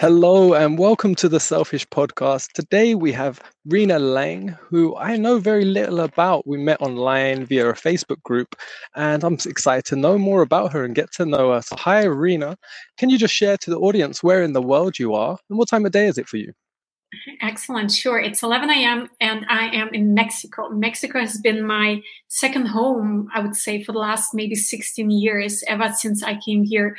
Hello and welcome to the Selfish Podcast. Today we have Rina Lang, who I know very little about. We met online via a Facebook group, and I'm excited to know more about her and get to know her. So, hi, Rena. Can you just share to the audience where in the world you are and what time of day is it for you? Excellent. Sure. It's 11 a.m. and I am in Mexico. Mexico has been my second home, I would say, for the last maybe 16 years, ever since I came here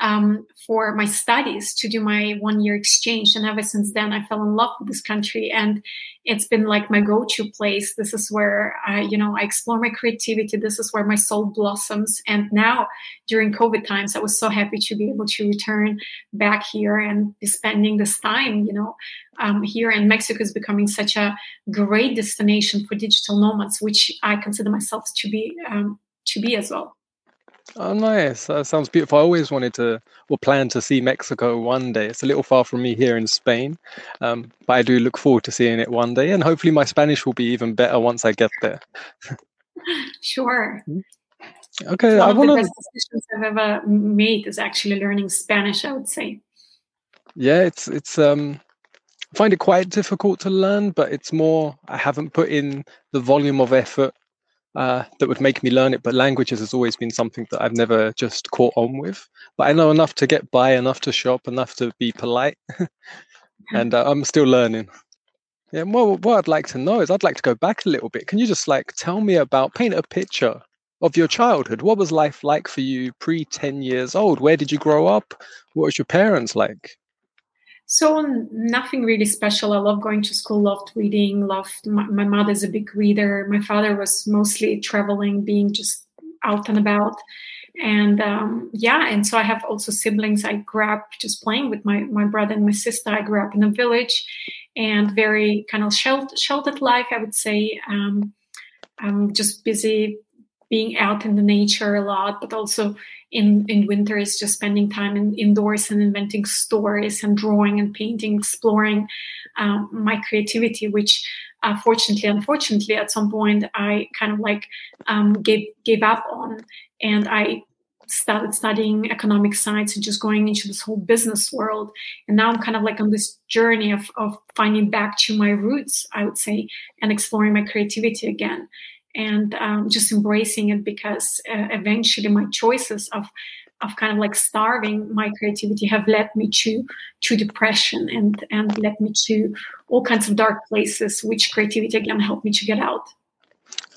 um, for my studies to do my one year exchange. And ever since then, I fell in love with this country. And it's been like my go to place. This is where I, you know, I explore my creativity. This is where my soul blossoms. And now during COVID times, I was so happy to be able to return back here and be spending this time, you know, um, here. And Mexico is becoming such a great destination for digital nomads, which I consider myself to be, um, to be as well. Oh, nice. That sounds beautiful. I always wanted to, or plan to see Mexico one day. It's a little far from me here in Spain, um, but I do look forward to seeing it one day. And hopefully, my Spanish will be even better once I get there. sure. Okay, One I want to. The best decisions I've ever made is actually learning Spanish. I would say. Yeah, it's it's um, I find it quite difficult to learn, but it's more I haven't put in the volume of effort uh, that would make me learn it. But languages has always been something that I've never just caught on with. But I know enough to get by, enough to shop, enough to be polite, and uh, I'm still learning. Yeah, well, what I'd like to know is I'd like to go back a little bit. Can you just like tell me about, paint a picture of your childhood? What was life like for you pre 10 years old? Where did you grow up? What was your parents like? So nothing really special. I love going to school, loved reading, loved my, my mother's a big reader. My father was mostly traveling, being just out and about. And um, yeah, and so I have also siblings. I grew up just playing with my, my brother and my sister. I grew up in a village and very kind of sheltered, sheltered life, I would say. Um, I'm just busy being out in the nature a lot, but also in in winter is just spending time in, indoors and inventing stories and drawing and painting, exploring um, my creativity, which uh, fortunately, unfortunately, at some point I kind of like um, gave gave up on, and I started studying economic science and just going into this whole business world. And now I'm kind of like on this journey of, of finding back to my roots, I would say, and exploring my creativity again and um, just embracing it because uh, eventually my choices of of kind of like starving my creativity have led me to to depression and and led me to all kinds of dark places which creativity again helped me to get out.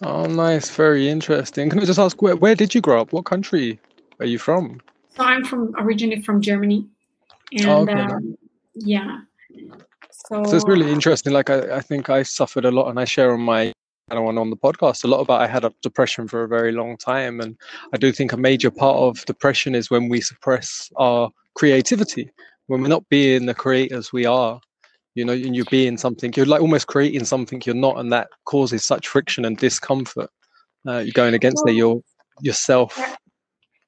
Oh nice. Very interesting. Can i just ask where, where did you grow up? What country are you from? So i'm from originally from germany. And oh, okay. um, yeah. So, so, it's really interesting. Like I, I think i suffered a lot and i share on my anyone on the podcast a lot about I had a depression for a very long time. And I do think a major part of depression is when we suppress our creativity, when we're not being the creators we are, you know, and you're being something, you're like almost creating something you're not, and that causes such friction and discomfort. Uh, you're going against well, your yourself.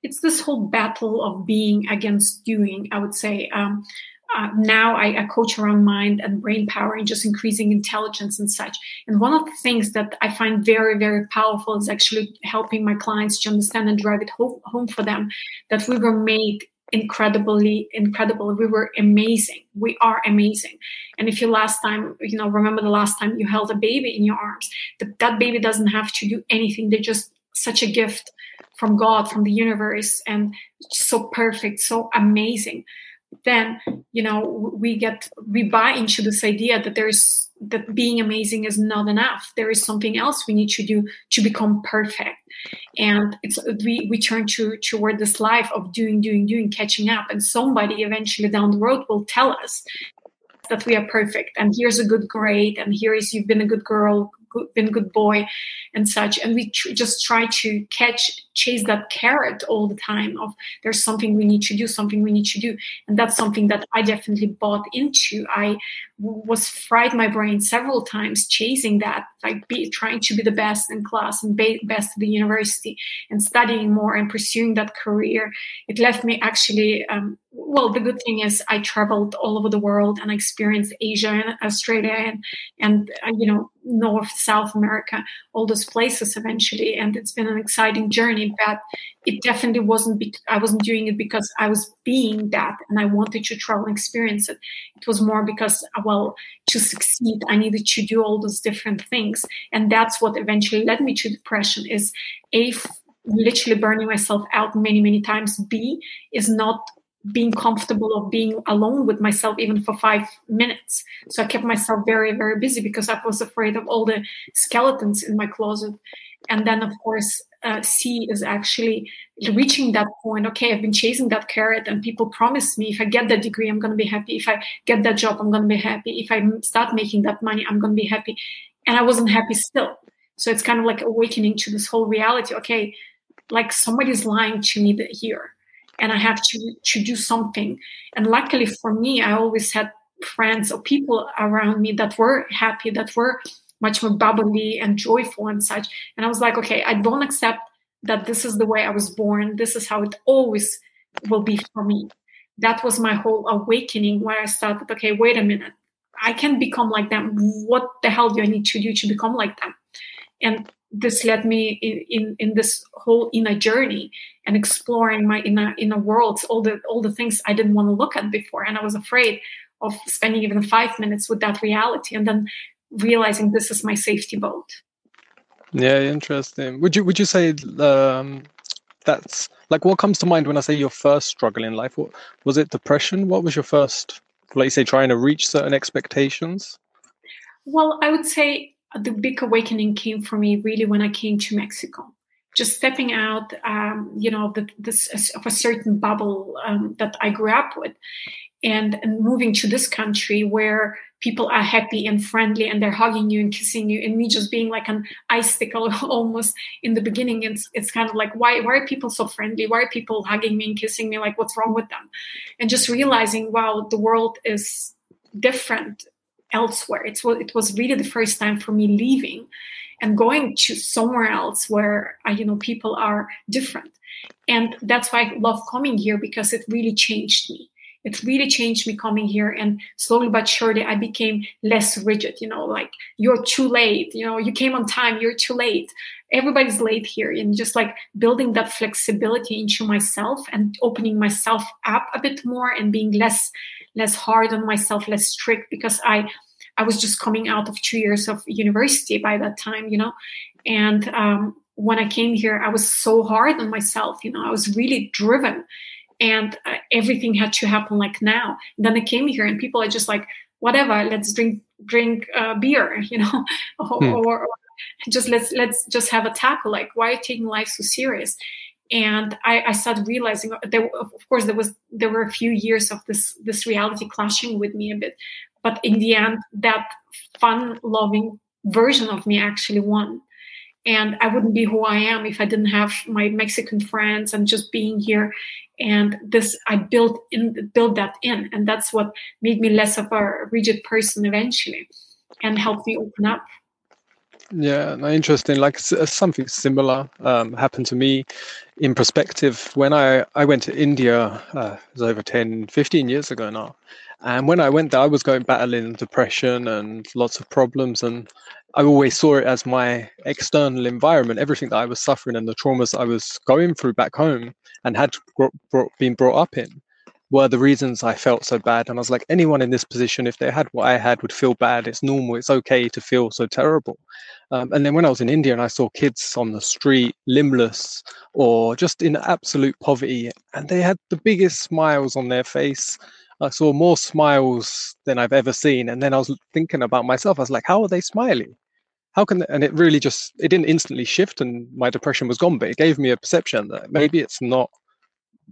It's this whole battle of being against doing, I would say. Um, uh, now I, I, coach around mind and brain power and just increasing intelligence and such. And one of the things that I find very, very powerful is actually helping my clients to understand and drive it home, home for them that we were made incredibly incredible. We were amazing. We are amazing. And if you last time you know remember the last time you held a baby in your arms that, that baby doesn't have to do anything. They're just such a gift from god from the universe and so perfect so amazing then you know we get we buy into this idea that there's that being amazing is not enough. There is something else we need to do to become perfect. And it's we we turn to toward this life of doing doing doing catching up. And somebody eventually down the road will tell us that we are perfect. And here's a good grade. And here is you've been a good girl good, been good boy and such. And we tr- just try to catch chase that carrot all the time of there's something we need to do something we need to do. And that's something that i definitely bought into. I was fried my brain several times chasing that like be trying to be the best in class and be best at the university and studying more and pursuing that career it left me actually um, well, the good thing is I traveled all over the world and I experienced Asia and Australia and, and uh, you know, North, South America, all those places eventually. And it's been an exciting journey, but it definitely wasn't, be- I wasn't doing it because I was being that and I wanted to travel and experience it. It was more because, uh, well, to succeed, I needed to do all those different things. And that's what eventually led me to depression is A, literally burning myself out many, many times. B is not being comfortable of being alone with myself even for five minutes. So I kept myself very, very busy because I was afraid of all the skeletons in my closet. And then, of course, uh, C is actually reaching that point. Okay, I've been chasing that carrot, and people promise me if I get that degree, I'm going to be happy. If I get that job, I'm going to be happy. If I start making that money, I'm going to be happy. And I wasn't happy still. So it's kind of like awakening to this whole reality. Okay, like somebody's lying to me here and I have to to do something. And luckily for me, I always had friends or people around me that were happy, that were much more bubbly and joyful and such. And I was like, okay, I don't accept that this is the way I was born. This is how it always will be for me. That was my whole awakening where I started, okay, wait a minute. I can become like them. What the hell do I need to do to become like them? And this led me in, in, in this whole inner journey and exploring my inner inner worlds, all the all the things I didn't want to look at before, and I was afraid of spending even five minutes with that reality, and then realizing this is my safety boat. Yeah, interesting. Would you would you say um, that's like what comes to mind when I say your first struggle in life? What was it? Depression? What was your first, like you say, trying to reach certain expectations? Well, I would say the big awakening came for me really when I came to Mexico. Just stepping out, um, you know, the, this of a certain bubble um, that I grew up with, and, and moving to this country where people are happy and friendly and they're hugging you and kissing you, and me just being like an icicle almost in the beginning. It's it's kind of like why why are people so friendly? Why are people hugging me and kissing me? Like what's wrong with them? And just realizing, wow, the world is different elsewhere. It's it was really the first time for me leaving and going to somewhere else where I, uh, you know people are different. And that's why I love coming here because it really changed me. It really changed me coming here, and slowly but surely I became less rigid. You know, like you're too late. You know, you came on time. You're too late. Everybody's late here, and just like building that flexibility into myself and opening myself up a bit more and being less less hard on myself, less strict because I I was just coming out of two years of university by that time, you know, and um, when I came here, I was so hard on myself, you know, I was really driven, and uh, everything had to happen like now. And then I came here, and people are just like, whatever, let's drink drink uh, beer, you know, or, hmm. or, or just let's let's just have a tackle. Like, why are you taking life so serious? And I, I, started realizing uh, there of course there was there were a few years of this this reality clashing with me a bit. But in the end that fun loving version of me actually won. And i wouldn't be who i am if i didn't have my mexican friends and just being here. And this i built in built that in. And that's what made me less of a rigid person eventually and helped me open up yeah, no, interesting. Like uh, something similar um, happened to me in perspective when I, I went to India, uh, it was over 10, 15 years ago now. And when I went there, I was going battling depression and lots of problems. And I always saw it as my external environment, everything that I was suffering and the traumas I was going through back home and had brought, been brought up in were the reasons I felt so bad. And I was like, anyone in this position, if they had what I had, would feel bad. It's normal. It's okay to feel so terrible. Um, and then when I was in India and I saw kids on the street, limbless or just in absolute poverty, and they had the biggest smiles on their face. I saw more smiles than I've ever seen. And then I was thinking about myself. I was like, how are they smiling? How can they? and it really just it didn't instantly shift and my depression was gone, but it gave me a perception that maybe it's not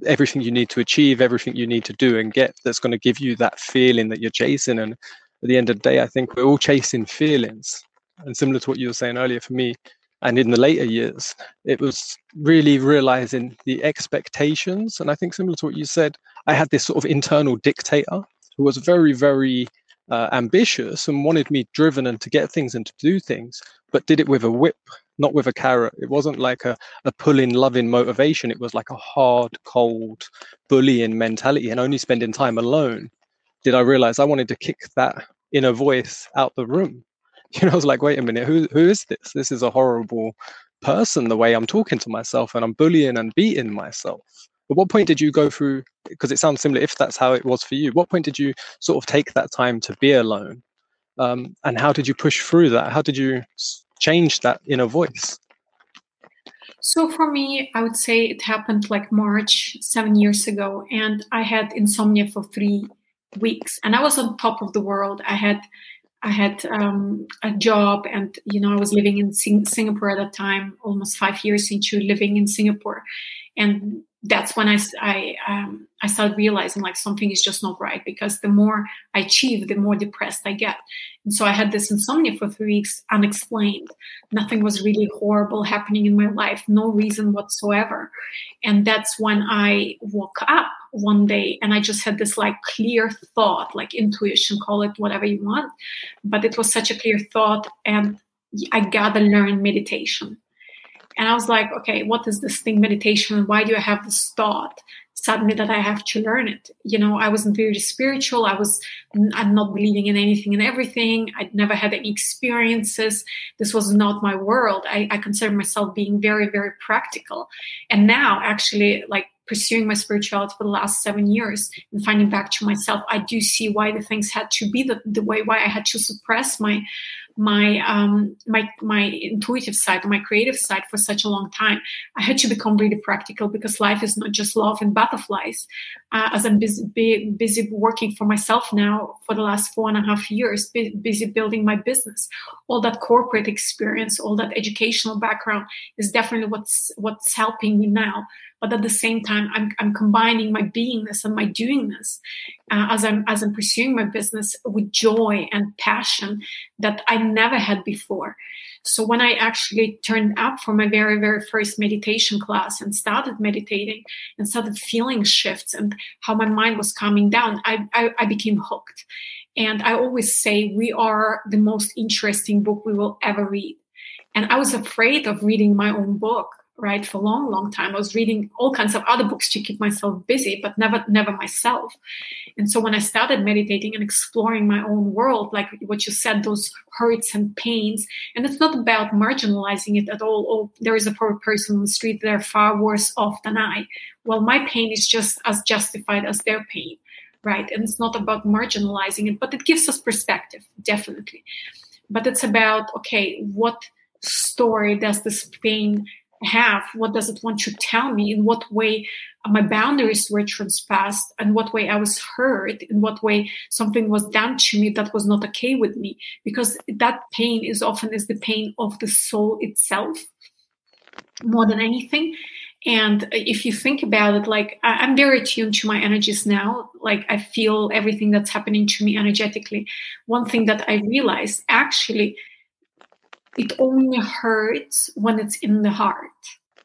everything you need to achieve, everything you need to do and get that's going to give you that feeling that you're chasing. And at the end of the day, I think we're all chasing feelings. And similar to what you were saying earlier for me, and in the later years, it was really realizing the expectations. And I think similar to what you said, I had this sort of internal dictator who was very, very uh, ambitious and wanted me driven and to get things and to do things, but did it with a whip not with a carrot. It wasn't like a, a pulling, loving motivation. It was like a hard, cold, bullying mentality. And only spending time alone did I realize I wanted to kick that inner voice out the room. You know, I was like, wait a minute, who who is this? This is a horrible person, the way I'm talking to myself and I'm bullying and beating myself. At what point did you go through because it sounds similar if that's how it was for you, what point did you sort of take that time to be alone? Um, and how did you push through that? How did you change that inner voice? So for me, I would say it happened like March seven years ago, and I had insomnia for three weeks, and I was on top of the world. I had I had um, a job, and you know I was living in Sing- Singapore at that time, almost five years into living in Singapore, and that's when I, I, um, I started realizing like something is just not right because the more I achieve, the more depressed I get. And so I had this insomnia for three weeks, unexplained. Nothing was really horrible happening in my life, no reason whatsoever. And that's when I woke up one day and I just had this like clear thought, like intuition, call it whatever you want. But it was such a clear thought. And I gotta learn meditation and I was like, okay, what is this thing, meditation? Why do I have this thought suddenly that I have to learn it? You know, I wasn't very spiritual. I was, I'm not believing in anything and everything. I'd never had any experiences. This was not my world. I, I consider myself being very, very practical. And now, actually, like pursuing my spirituality for the last seven years and finding back to myself, I do see why the things had to be the, the way, why I had to suppress my my um, my my intuitive side, my creative side for such a long time. I had to become really practical because life is not just love and butterflies. Uh, as I'm busy, busy working for myself now for the last four and a half years, busy building my business. All that corporate experience, all that educational background is definitely what's what's helping me now but at the same time i'm, I'm combining my beingness and my doingness uh, as i'm as i'm pursuing my business with joy and passion that i never had before. So when i actually turned up for my very very first meditation class and started meditating and started feeling shifts and how my mind was calming down i, I, I became hooked. And i always say we are the most interesting book we will ever read. And i was afraid of reading my own book right for a long long time. I was reading all kinds of other books to keep myself busy but never never myself. And so when i started meditating and exploring my own world like what you said those hurts and pains and it's not about marginalizing it at all. Oh there is a poor person on the street they're far worse off than i. Well my pain is just as justified as their pain right? And it's not about marginalizing it but it gives us perspective definitely. But it's about okay what story does this pain have what does it want to tell me? In what way my boundaries were transpassed and what way i was hurt? In what way something was done to me that was not okay with me? Because that pain is often is the pain of the soul itself more than anything. And if you think about it like i'm very attuned to my energies now. Like i feel everything that's happening to me energetically. One thing that i realized actually it only hurts when it's in the heart.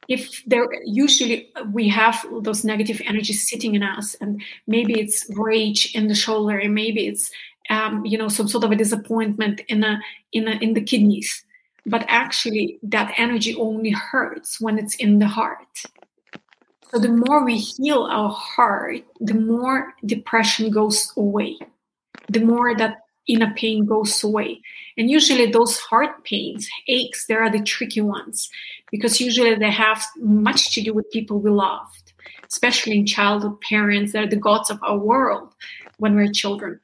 If there usually we have those negative energies sitting in us and maybe it's rage in the shoulder and maybe it's um, you know some sort of a disappointment in a in a in the kidneys. But actually that energy only hurts when it's in the heart. So the more we heal our heart the more depression goes away. The more that inner pain goes away. And usually those heart pains, aches, they are the tricky ones because usually they have much to do with people we loved, especially in childhood parents. They're the gods of our world when we're children.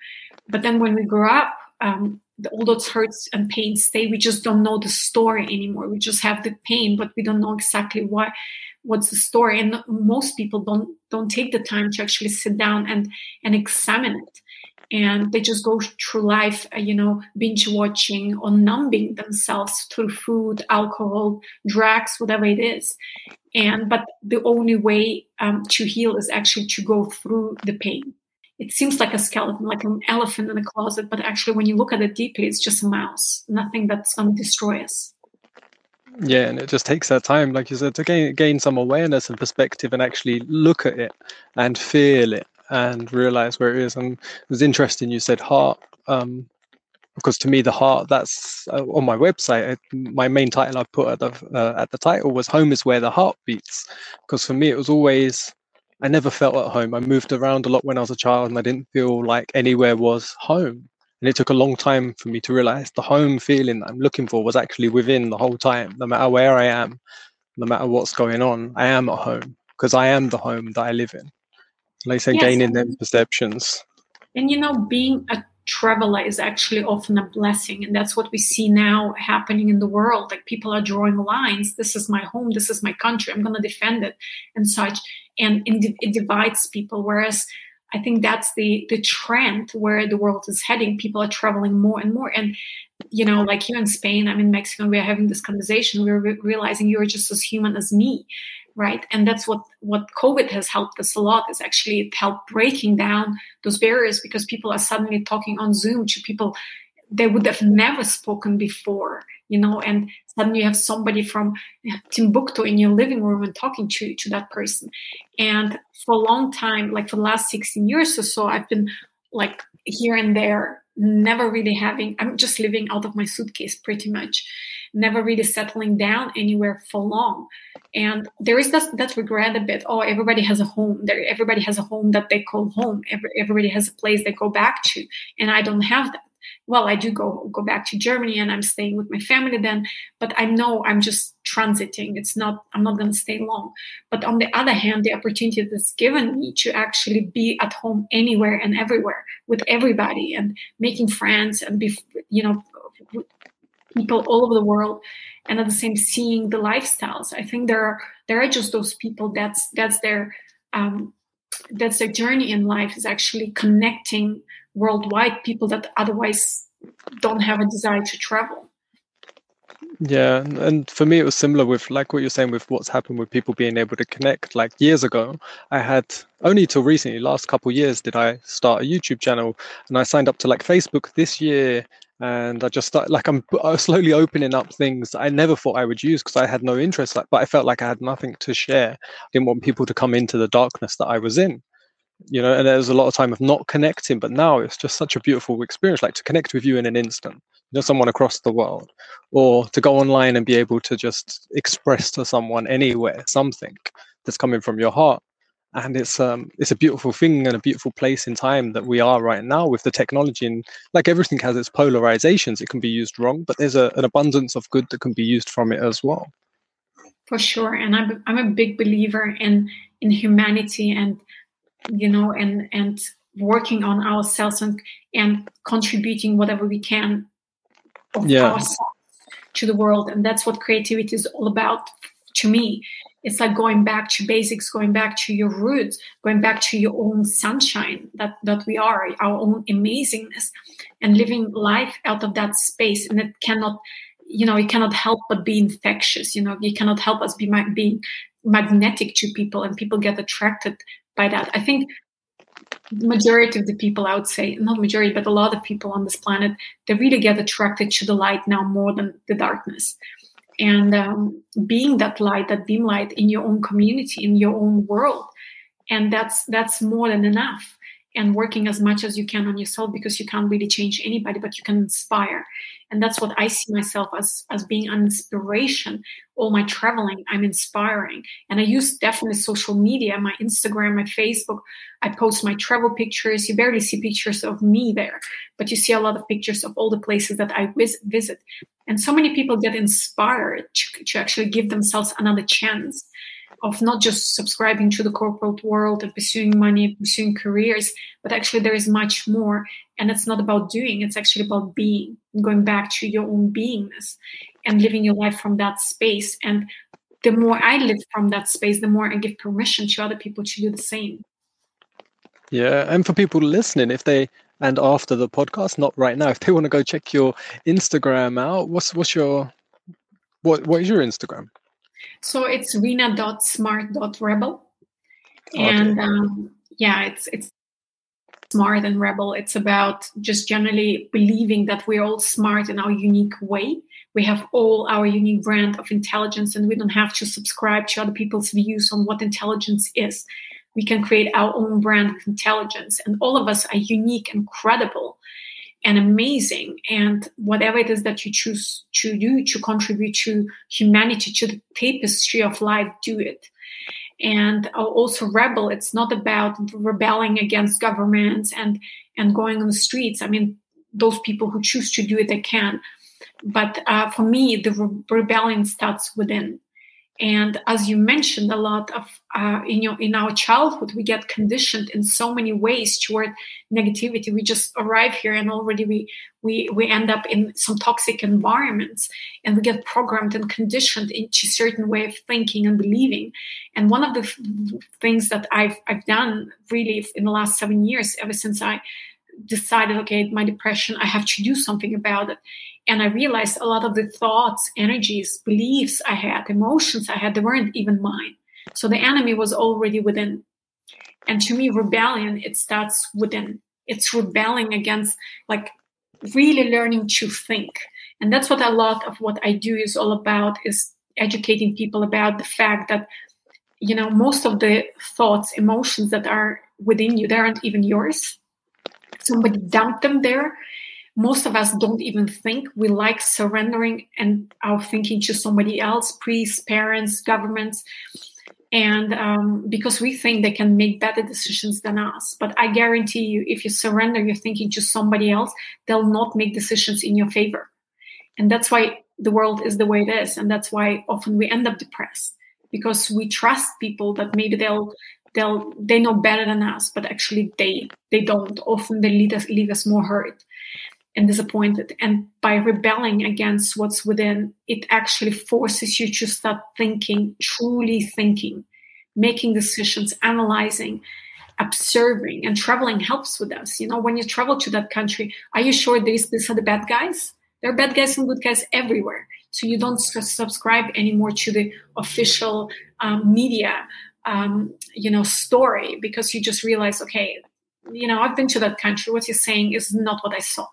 But then when we grow up, um, all those hurts and pains stay. We just don't know the story anymore. We just have the pain, but we don't know exactly why. What's the story? And most people don't don't take the time to actually sit down and and examine it and they just go through life, uh, you know, binge watching or numbing themselves through food, alcohol, drugs, whatever it is. And but the only way um, to heal is actually to go through the pain. It seems like a skeleton, like an elephant in a closet, but actually, when you look at it deeply, it's just a mouse. Nothing that's going to destroy us. Yeah, and it just takes that time, like you said, to gain gain some awareness and perspective, and actually look at it and feel it and realize where it is. And it was interesting you said heart. Um, because to me the heart that's uh, on my website my main title i put at the uh, at the title was home is where the heart beats because for me it was always i never felt at home i moved around a lot when i was a child and i didn't feel like anywhere was home and it took a long time for me to realize the home feeling i'm looking for was actually within the whole time no matter where i am no matter what's going on i am at home because i am the home that i live in like I say, yes. gaining them perceptions. And you know being a traveler is actually often a blessing and that's what we see now happening in the world. Like people are drawing lines. This is my home. This is my country. I'm going to defend it and such. And it divides people whereas i think that's the the trend where the world is heading. People are traveling more and more. And you know like here in spain i'm in mexico we're having this conversation. We're re- realizing you're just as human as me right? And that's what what covid has helped us a lot is actually it helped breaking down those barriers because people are suddenly talking on zoom to people they would have never spoken before you know? And suddenly you have somebody from timbuktu in your living room and talking to to that person. And for a long time like for the last 16 years or so i've been like here and there never really having i'm just living out of my suitcase pretty much never really settling down anywhere for long. And there is that, that regret a bit. Oh, everybody has a home. There, everybody has a home that they call home. Every, everybody has a place they go back to, and I don't have that. Well, I do go go back to Germany, and I'm staying with my family then. But I know I'm just transiting. It's not. I'm not going to stay long. But on the other hand, the opportunity that's given me to actually be at home anywhere and everywhere with everybody and making friends and be, you know, people all over the world and at the same seeing the lifestyles. I think there are there are just those people that's that's their um, that's their journey in life is actually connecting worldwide people that otherwise don't have a desire to travel. Yeah and for me it was similar with like what you're saying with what's happened with people being able to connect. Like years ago i had only till recently last couple years did i start a youtube channel and i signed up to like facebook this year and I just started like I'm uh, slowly opening up things I never thought I would use because I had no interest, like, but I felt like I had nothing to share. I didn't want people to come into the darkness that I was in, you know. And there was a lot of time of not connecting, but now it's just such a beautiful experience, like to connect with you in an instant, you know, someone across the world, or to go online and be able to just express to someone anywhere something that's coming from your heart and it's um it's a beautiful thing and a beautiful place in time that we are right now with the technology. And like everything has its polarizations it can be used wrong but there's a, an abundance of good that can be used from it as well. For sure. And i'm i'm a big believer in in humanity and you know and and working on ourselves and and contributing whatever we can of yeah. to the world. And that's what creativity is all about to me it's like going back to basics going back to your roots going back to your own sunshine that that we are our own amazingness and living life out of that space. And it cannot you know it cannot help but be infectious you know it cannot help us be being magnetic to people and people get attracted by that. I think the majority of the people i would say not majority but a lot of people on this planet they really get attracted to the light now more than the darkness and um, being that light that beam light in your own community in your own world. And that's that's more than enough and working as much as you can on yourself because you can't really change anybody but you can inspire. And that's what i see myself as as being an inspiration. All my traveling i'm inspiring. And i use definitely social media my instagram my facebook. I post my travel pictures. You barely see pictures of me there but you see a lot of pictures of all the places that i visit. And so many people get inspired to, to actually give themselves another chance of not just subscribing to the corporate world and pursuing money, pursuing careers, but actually there is much more. And it's not about doing, it's actually about being, going back to your own beingness and living your life from that space. And the more I live from that space, the more I give permission to other people to do the same. Yeah. And for people listening, if they and after the podcast, not right now, if they want to go check your Instagram out, what's what's your what what is your Instagram? So it's rina.smart.rebel. Okay. And um, yeah, it's it's smart and rebel. It's about just generally believing that we're all smart in our unique way. We have all our unique brand of intelligence, and we don't have to subscribe to other people's views on what intelligence is. We can create our own brand of intelligence, and all of us are unique and credible and amazing. And whatever it is that you choose to do to contribute to humanity, to the tapestry of life, do it. And also rebel. It's not about rebelling against governments and and going on the streets. I mean, those people who choose to do it, they can. But uh, for me, the re- rebellion starts within and as you mentioned a lot of uh, in your in our childhood we get conditioned in so many ways toward negativity. We just arrive here and already we we we end up in some toxic environments and we get programmed and conditioned into certain way of thinking and believing. And one of the f- things that i've i've done really in the last seven years ever since i decided okay my depression i have to do something about it and I realized a lot of the thoughts, energies, beliefs I had, emotions I had, they weren't even mine. So the enemy was already within. And to me, rebellion, it starts within. It's rebelling against, like, really learning to think. And that's what a lot of what I do is all about is educating people about the fact that, you know, most of the thoughts, emotions that are within you, they aren't even yours. Somebody dumped them there most of us don't even think. We like surrendering and our thinking to somebody else priests parents governments. And um, because we think they can make better decisions than us. But i guarantee you if you surrender your thinking to somebody else they'll not make decisions in your favor. And that's why the world is the way it is. And that's why often we end up depressed. Because we trust people that maybe they'll they'll they know better than us but actually they they don't. Often they lead us leave us more hurt and disappointed. And by rebelling against what's within, it actually forces you to start thinking, truly thinking, making decisions, analyzing, observing. And traveling helps with us. You know, when you travel to that country, are you sure these, these are the bad guys? There are bad guys and good guys everywhere. So you don't subscribe anymore to the official um, media, um, you know, story because you just realize, okay, you know, I've been to that country. What you're saying is not what I saw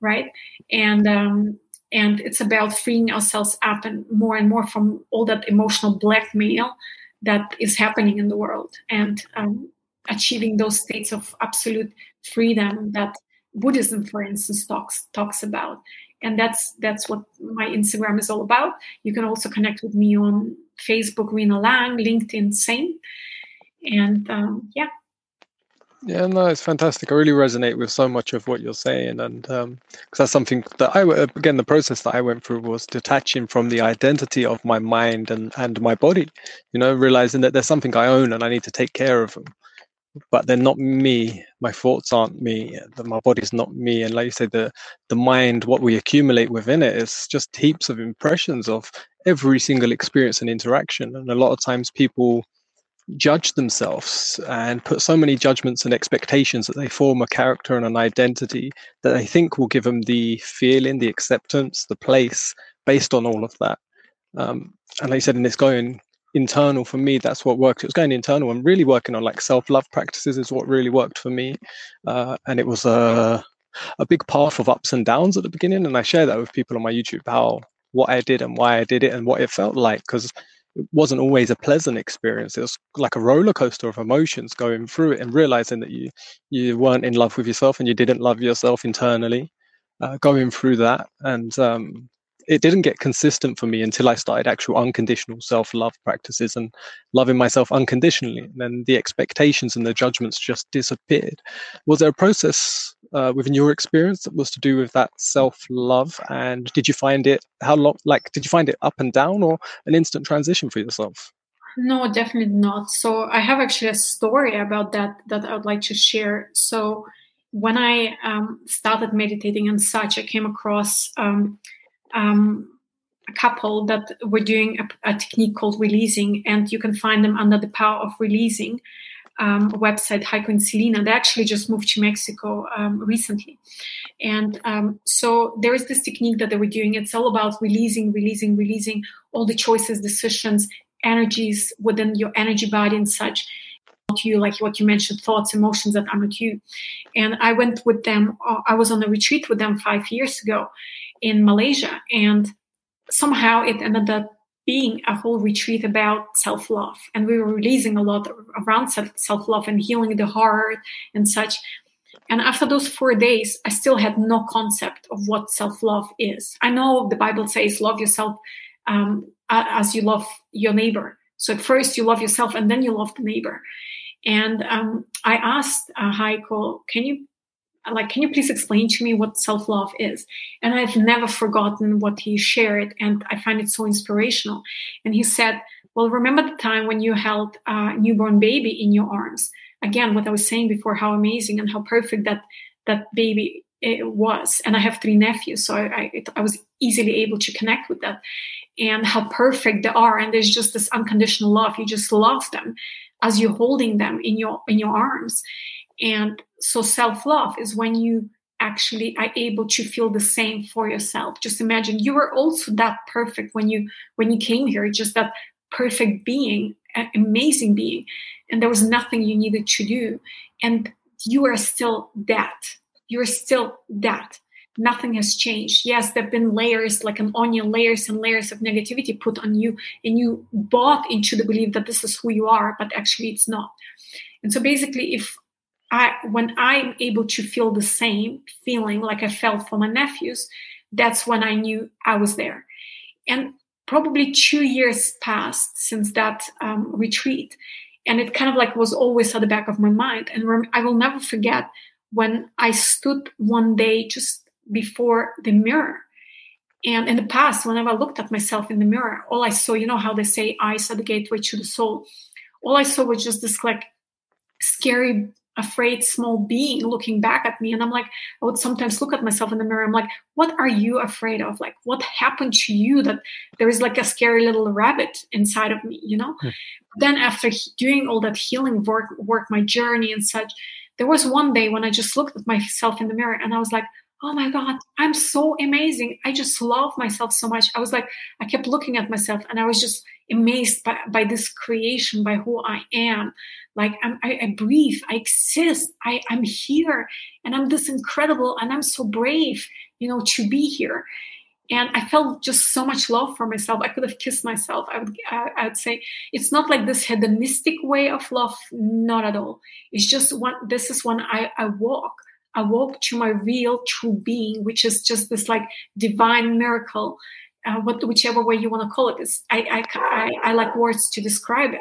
right? And um, and it's about freeing ourselves up and more and more from all that emotional blackmail that is happening in the world and um, achieving those states of absolute freedom that Buddhism, for instance, talks talks about. And that's that's what my Instagram is all about. You can also connect with me on Facebook, Rina Lang, LinkedIn, same. And um, yeah, yeah, no, it's fantastic. I really resonate with so much of what you're saying, and because um, that's something that I again the process that I went through was detaching from the identity of my mind and and my body. You know, realizing that there's something I own and I need to take care of them, but they're not me. My thoughts aren't me. My body's not me. And like you said, the the mind, what we accumulate within it, is just heaps of impressions of every single experience and interaction. And a lot of times, people judge themselves and put so many judgments and expectations that they form a character and an identity that they think will give them the feeling, the acceptance, the place based on all of that. Um, and like I said, and it's going internal for me. That's what works. It was going internal and really working on like self love practices is what really worked for me. Uh, and it was a a big path of ups and downs at the beginning. And I share that with people on my YouTube how what I did and why I did it and what it felt like because it wasn't always a pleasant experience. It was like a roller coaster of emotions going through it and realizing that you you weren't in love with yourself and you didn't love yourself internally. Uh, going through that and um, it didn't get consistent for me until I started actual unconditional self love practices and loving myself unconditionally. And then the expectations and the judgments just disappeared. Was there a process uh, within your experience that was to do with that self love? And did you find it, how long, like, did you find it up and down or an instant transition for yourself? No, definitely not. So I have actually a story about that that I would like to share. So when I um, started meditating and such, I came across um, um, a couple that were doing a, a, technique called releasing, and you can find them under the Power of Releasing um, website, Heiko and Selena. They actually just moved to Mexico um, recently. And um, so there is this technique that they were doing. It's all about releasing, releasing, releasing all the choices, decisions, energies within your energy body and such not you, like what you mentioned, thoughts, emotions that are not you. And I went with them, uh, I was on a retreat with them five years ago in Malaysia. And somehow it ended up being a whole retreat about self love. And we were releasing a lot around self love and healing the heart and such. And after those four days, I still had no concept of what self love is. I know the Bible says, love yourself um, as you love your neighbor. So at first you love yourself and then you love the neighbor. And um, I asked uh, Heiko, can you like can you please explain to me what self-love is? And i've never forgotten what he shared and i find it so inspirational. And he said well remember the time when you held a newborn baby in your arms? Again what i was saying before how amazing and how perfect that that baby eh, was. And i have three nephews so i I, I was easily able to connect with that. And how perfect they are and there's just this unconditional love. You just love them as you're holding them in your in your arms and so self-love is when you actually are able to feel the same for yourself. Just imagine you were also that perfect when you when you came here just that perfect being amazing being. And there was nothing you needed to do. And you are still that. You're still that. Nothing has changed. Yes, there have been layers, like an onion, layers and layers of negativity put on you, and you bought into the belief that this is who you are, but actually it's not. And so basically, if I, when I'm able to feel the same feeling like I felt for my nephews, that's when I knew I was there. And probably two years passed since that um, retreat. And it kind of like was always at the back of my mind. And rem- I will never forget when I stood one day just before the mirror. And in the past, whenever I looked at myself in the mirror, all I saw, you know how they say eyes are the gateway to the soul. All I saw was just this like scary, afraid, small being looking back at me. And I'm like, I would sometimes look at myself in the mirror. I'm like, what are you afraid of? Like, what happened to you that there is like a scary little rabbit inside of me, you know? Hmm. Then after doing all that healing work, work, my journey and such, there was one day when I just looked at myself in the mirror and I was like, oh my god i'm so amazing i just love myself so much i was like i kept looking at myself and i was just amazed by, by this creation by who i am like I, I breathe i exist I, i'm here and i'm this incredible and i'm so brave you know to be here. And i felt just so much love for myself. I could have kissed myself. I would I, would say it's not like this hedonistic way of love not at all. It's just one this is when i i walk. I walk to my real true being, which is just this like divine miracle, uh, what whichever way you want to call it. It's, I, I, I, I like words to describe it,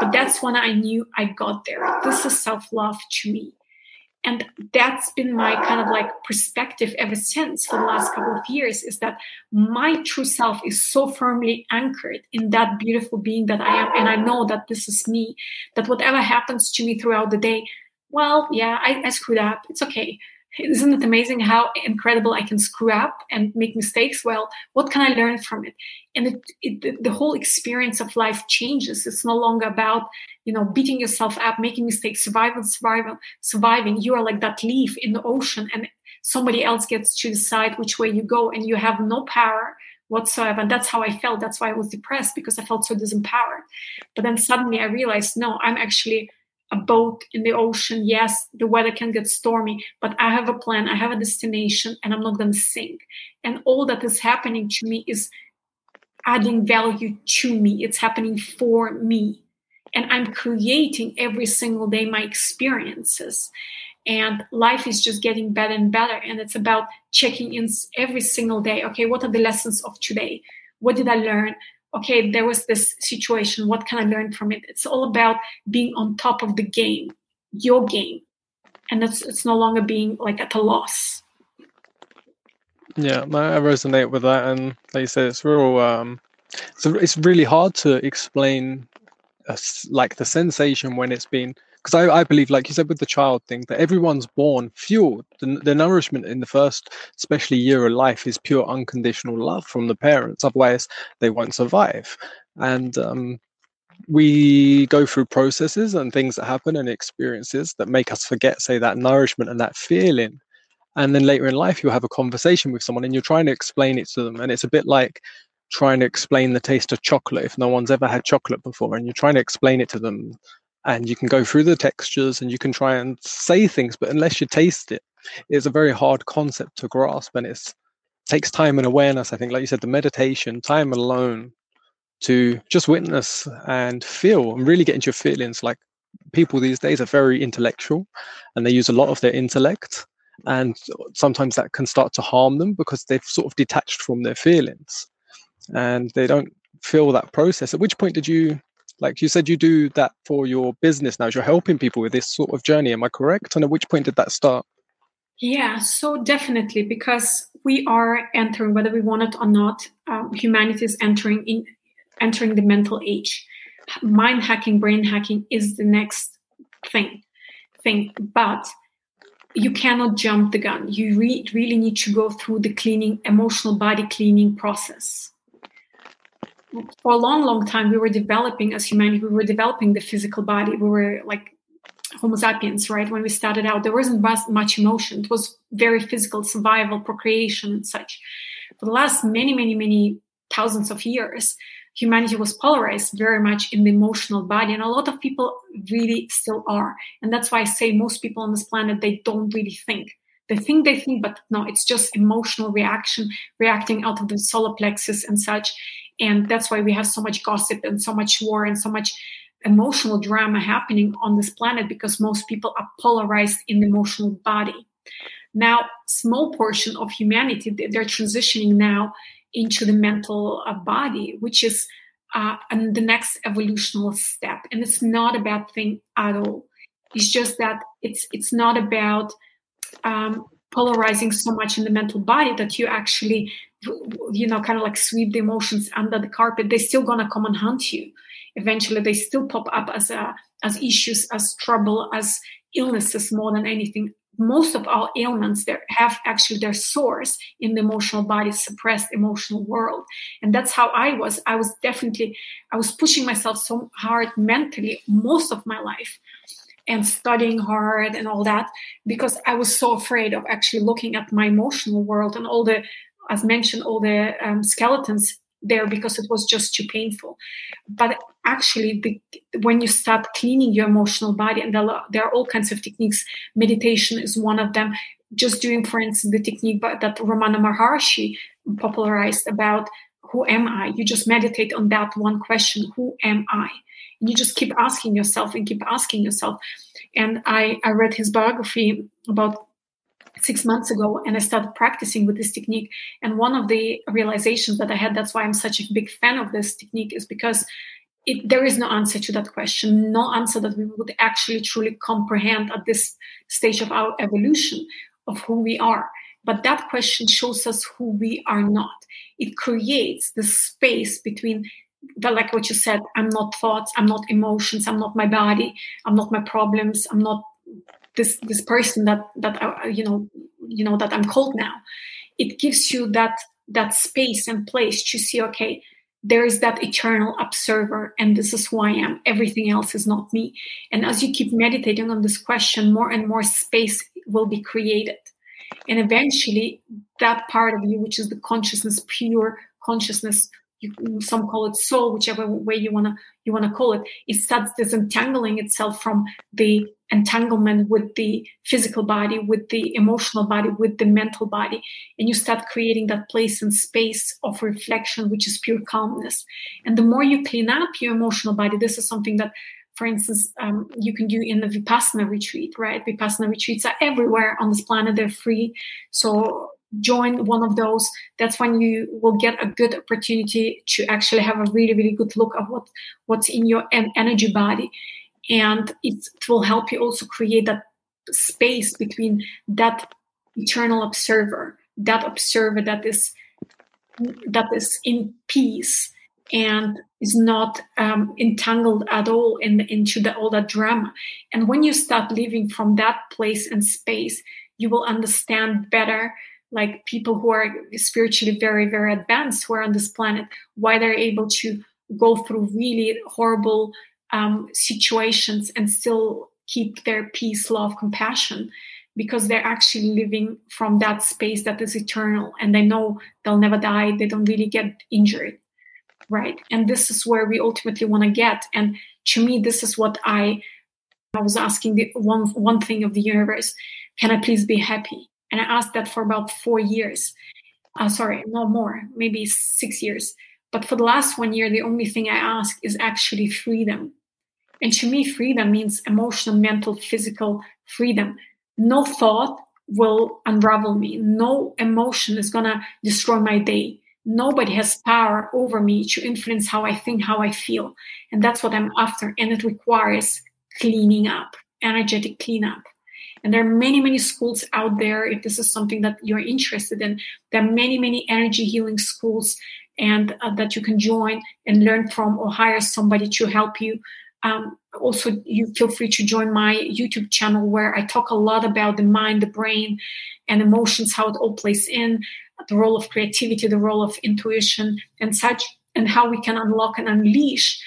but that's when I knew I got there. This is self love to me. And that's been my kind of like perspective ever since for the last couple of years is that my true self is so firmly anchored in that beautiful being that I am. And I know that this is me, that whatever happens to me throughout the day, well, yeah, I, I screwed up. It's okay. Isn't it amazing how incredible I can screw up and make mistakes? Well, what can I learn from it? And it, it, the whole experience of life changes. It's no longer about you know beating yourself up, making mistakes, survival, survival, surviving. You are like that leaf in the ocean, and somebody else gets to decide which way you go, and you have no power whatsoever. And that's how I felt. That's why I was depressed because I felt so disempowered. But then suddenly I realized, no, I'm actually a boat in the ocean. Yes, the weather can get stormy, but I have a plan, I have a destination, and I'm not going to sink. And all that is happening to me is adding value to me, it's happening for me. And I'm creating every single day my experiences. And life is just getting better and better. And it's about checking in every single day. Okay, what are the lessons of today? What did I learn? Okay, there was this situation. What can I learn from it? It's all about being on top of the game, your game, and it's it's no longer being like at a loss. Yeah, I resonate with that, and like you said, it's real. Um, so it's really hard to explain, like the sensation when it's been because I, I believe, like you said, with the child thing, that everyone's born fueled. The, the nourishment in the first, especially year of life, is pure unconditional love from the parents. Otherwise, they won't survive. And um, we go through processes and things that happen and experiences that make us forget, say, that nourishment and that feeling. And then later in life, you'll have a conversation with someone and you're trying to explain it to them. And it's a bit like trying to explain the taste of chocolate if no one's ever had chocolate before and you're trying to explain it to them and you can go through the textures and you can try and say things but unless you taste it it's a very hard concept to grasp and it takes time and awareness i think. Like you said the meditation time alone to just witness and feel and really get into your feelings. Like people these days are very intellectual and they use a lot of their intellect and sometimes that can start to harm them because they've sort of detached from their feelings and they don't feel that process. At which point did you like you said you do that for your business now you're helping people with this sort of journey am i correct? And at which point did that start? Yeah so definitely because we are entering whether we want it or not um, humanity is entering in entering the mental age. Mind hacking brain hacking is the next thing thing. But you cannot jump the gun. You re- really need to go through the cleaning emotional body cleaning process for a long, long time, we were developing as humanity, we were developing the physical body. We were like Homo sapiens, right? When we started out, there wasn't much emotion. It was very physical, survival, procreation, and such. For the last many, many, many thousands of years, humanity was polarized very much in the emotional body, and a lot of people really still are. And that's why I say most people on this planet they don't really think. They think they think, but no, it's just emotional reaction, reacting out of the solar plexus and such and that's why we have so much gossip and so much war and so much emotional drama happening on this planet because most people are polarized in the emotional body. Now small portion of humanity they're transitioning now into the mental uh, body which is uh, and the next evolutional step. And it's not a bad thing at all. It's just that it's it's not about um, polarizing so much in the mental body that you actually you know kind of like sweep the emotions under the carpet they're still gonna come and hunt you. Eventually they still pop up as a as issues as trouble as illnesses more than anything. Most of our ailments there have actually their source in the emotional body suppressed emotional world. And that's how i was. I was definitely i was pushing myself so hard mentally most of my life and studying hard and all that because I was so afraid of actually looking at my emotional world and all the as mentioned, all the um, skeletons there because it was just too painful. But actually, the, when you start cleaning your emotional body, and there are all kinds of techniques, meditation is one of them. Just doing, for instance, the technique that Ramana Maharshi popularized about who am I? You just meditate on that one question who am I? And you just keep asking yourself and keep asking yourself. And I, I read his biography about six months ago and I started practicing with this technique. And one of the realizations that I had, that's why I'm such a big fan of this technique, is because it, there is no answer to that question, no answer that we would actually truly comprehend at this stage of our evolution of who we are. But that question shows us who we are not. It creates the space between the, like what you said, I'm not thoughts, I'm not emotions, I'm not my body, I'm not my problems, I'm not this this person that that I, you know you know that I'm called now. It gives you that that space and place to see okay there is that eternal observer and this is who i am. Everything else is not me. And as you keep meditating on this question more and more space will be created. And eventually that part of you which is the consciousness pure consciousness you, some call it soul whichever way you want to you want to call it it starts disentangling itself from the entanglement with the physical body, with the emotional body, with the mental body. And you start creating that place and space of reflection, which is pure calmness. And the more you clean up your emotional body, this is something that, for instance, um, you can do in the Vipassana retreat, right? Vipassana retreats are everywhere on this planet, they're free. So join one of those that's when you will get a good opportunity to actually have a really really good look at what what's in your energy body. And it will help you also create that space between that eternal observer that observer that is that is in peace and is not um, entangled at all in, into the, all that drama. And when you start living from that place and space you will understand better like people who are spiritually very very advanced who are on this planet why they're able to go through really horrible um, situations and still keep their peace, love, compassion, because they're actually living from that space that is eternal and they know they'll never die, they don't really get injured. Right. And this is where we ultimately want to get. And to me, this is what I I was asking the one one thing of the universe, can I please be happy? And I asked that for about four years. Uh, sorry, no more, maybe six years. But for the last one year, the only thing I ask is actually freedom And to me, freedom means emotional, mental, physical freedom. No thought will unravel me. No emotion is going to destroy my day. Nobody has power over me to influence how I think, how I feel. And that's what I'm after. And it requires cleaning up, energetic cleanup. And there are many, many schools out there. If this is something that you're interested in, there are many, many energy healing schools and uh, that you can join and learn from or hire somebody to help you um, also you feel free to join my youtube channel where i talk a lot about the mind the brain and emotions how it all plays in the role of creativity the role of intuition and such and how we can unlock and unleash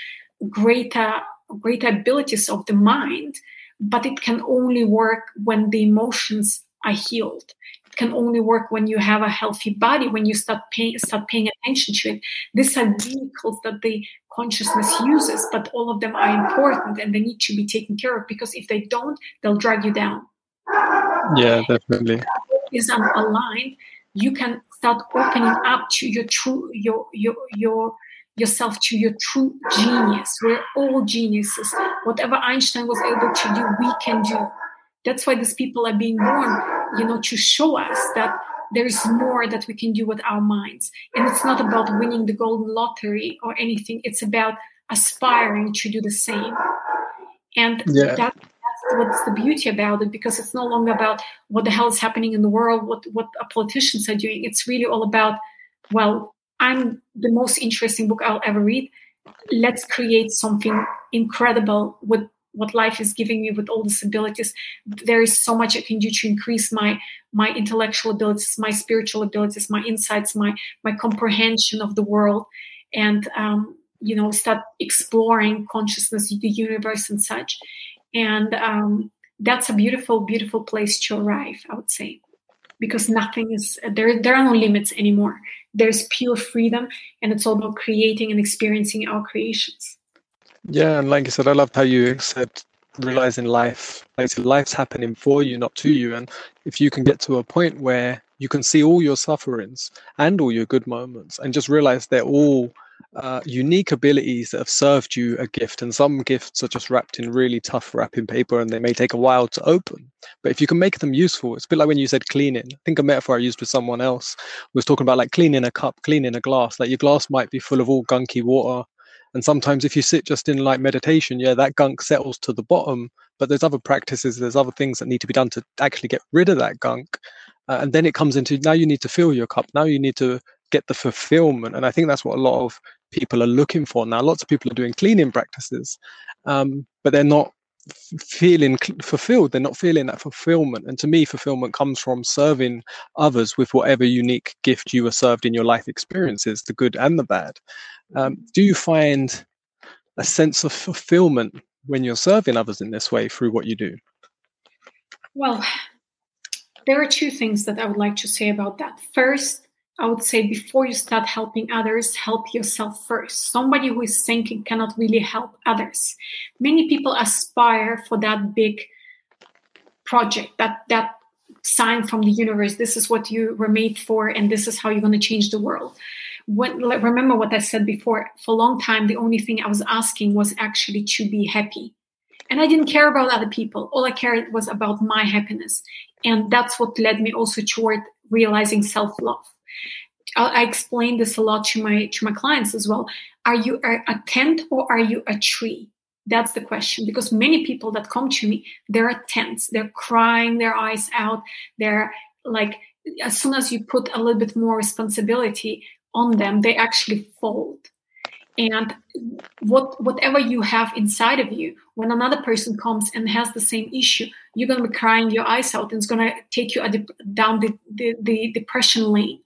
greater greater abilities of the mind but it can only work when the emotions are healed it can only work when you have a healthy body when you start paying start paying attention to it these are vehicles that the consciousness uses, but all of them are important and they need to be taken care of because if they don't, they'll drag you down. Yeah, definitely. Is aligned, you can start opening up to your true your your your yourself to your true genius. We're all geniuses. Whatever Einstein was able to do, we can do. That's why these people are being born, you know, to show us that there's more that we can do with our minds. And it's not about winning the golden lottery or anything, it's about aspiring to do the same. And yeah. that, that's what's the beauty about it because it's no longer about what the hell is happening in the world, what, what politicians are doing. It's really all about, well, I'm the most interesting book I'll ever read. Let's create something incredible with what life is giving me with all these abilities. There is so much i can do to increase my my intellectual abilities my spiritual abilities my insights my my comprehension of the world. And um, you know start exploring consciousness the universe and such. And um, that's a beautiful beautiful place to arrive i would say because nothing is there there are no limits anymore there's pure freedom and it's all about creating and experiencing our creations yeah, and like I said, I loved how you said realizing life, like life's happening for you, not to you. And if you can get to a point where you can see all your sufferings and all your good moments, and just realize they're all uh, unique abilities that have served you a gift. And some gifts are just wrapped in really tough wrapping paper, and they may take a while to open. But if you can make them useful, it's a bit like when you said cleaning. I think a metaphor I used with someone else was talking about like cleaning a cup, cleaning a glass. Like your glass might be full of all gunky water and sometimes if you sit just in like meditation, yeah, that gunk settles to the bottom. But there's other practices, there's other things that need to be done to actually get rid of that gunk. Uh, and then it comes into now you need to fill your cup. Now you need to get the fulfillment. And I think that's what a lot of people are looking for now. Lots of people are doing cleaning practices, um, but they're not feeling fulfilled. They're not feeling that fulfillment. And to me, fulfillment comes from serving others with whatever unique gift you were served in your life experiences, the good and the bad. Um, do you find a sense of fulfillment when you're serving others in this way through what you do? Well, there are two things that I would like to say about that. First, I would say before you start helping others, help yourself first. Somebody who is thinking cannot really help others. Many people aspire for that big project, that that sign from the universe. This is what you were made for, and this is how you're going to change the world. When, remember what I said before. For a long time, the only thing I was asking was actually to be happy. And I didn't care about other people. All I cared was about my happiness. And that's what led me also toward realizing self love. I explain this a lot to my to my clients as well. Are you a, tent or are you a tree? That's the question because many people that come to me, they're tents. They're crying their eyes out. They're like, as soon as you put a little bit more responsibility on them, they actually fold. And what whatever you have inside of you, when another person comes and has the same issue, you're gonna be crying your eyes out, and it's gonna take you down the, the, the depression lane.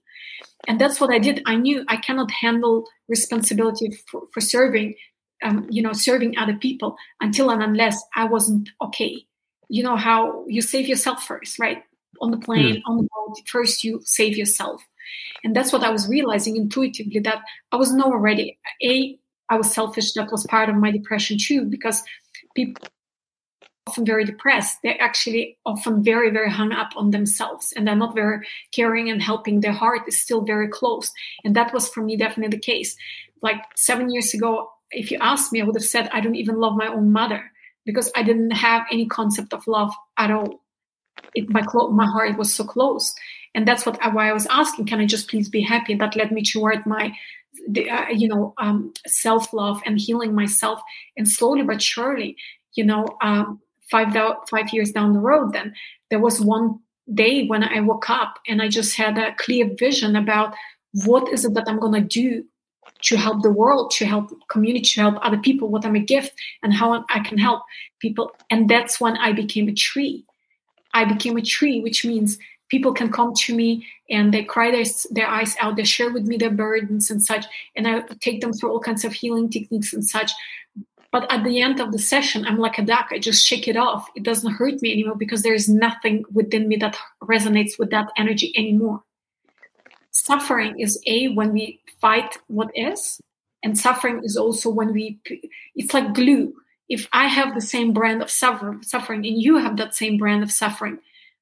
And that's what I did. I knew I cannot handle responsibility for, for serving, um, you know, serving other people until and unless I wasn't okay. You know how you save yourself first, right? On the plane, mm. on the boat, first you save yourself. And that's what I was realizing intuitively that I was not already. A, I was selfish. That was part of my depression too, because people often very depressed. They're actually often very, very hung up on themselves and they're not very caring and helping. Their heart is still very closed. And that was for me definitely the case. Like seven years ago, if you asked me, I would have said, I don't even love my own mother because I didn't have any concept of love at all. It, my, clo- my heart was so close. And that's what why I was asking, can I just please be happy? And that led me toward my, the, uh, you know, um, self love and healing myself. And slowly but surely, you know, um, five, five years down the road, then there was one day when I woke up and I just had a clear vision about what is it that I'm going to do to help the world, to help community, to help other people, what I'm a gift and how I can help people. And that's when I became a tree. I became a tree, which means people can come to me and they cry their, their eyes out, they share with me their burdens and such, and I take them through all kinds of healing techniques and such. But at the end of the session, I'm like a duck. I just shake it off. It doesn't hurt me anymore because there's nothing within me that resonates with that energy anymore. Suffering is A, when we fight what is, and suffering is also when we, it's like glue. If I have the same brand of suffer, suffering and you have that same brand of suffering,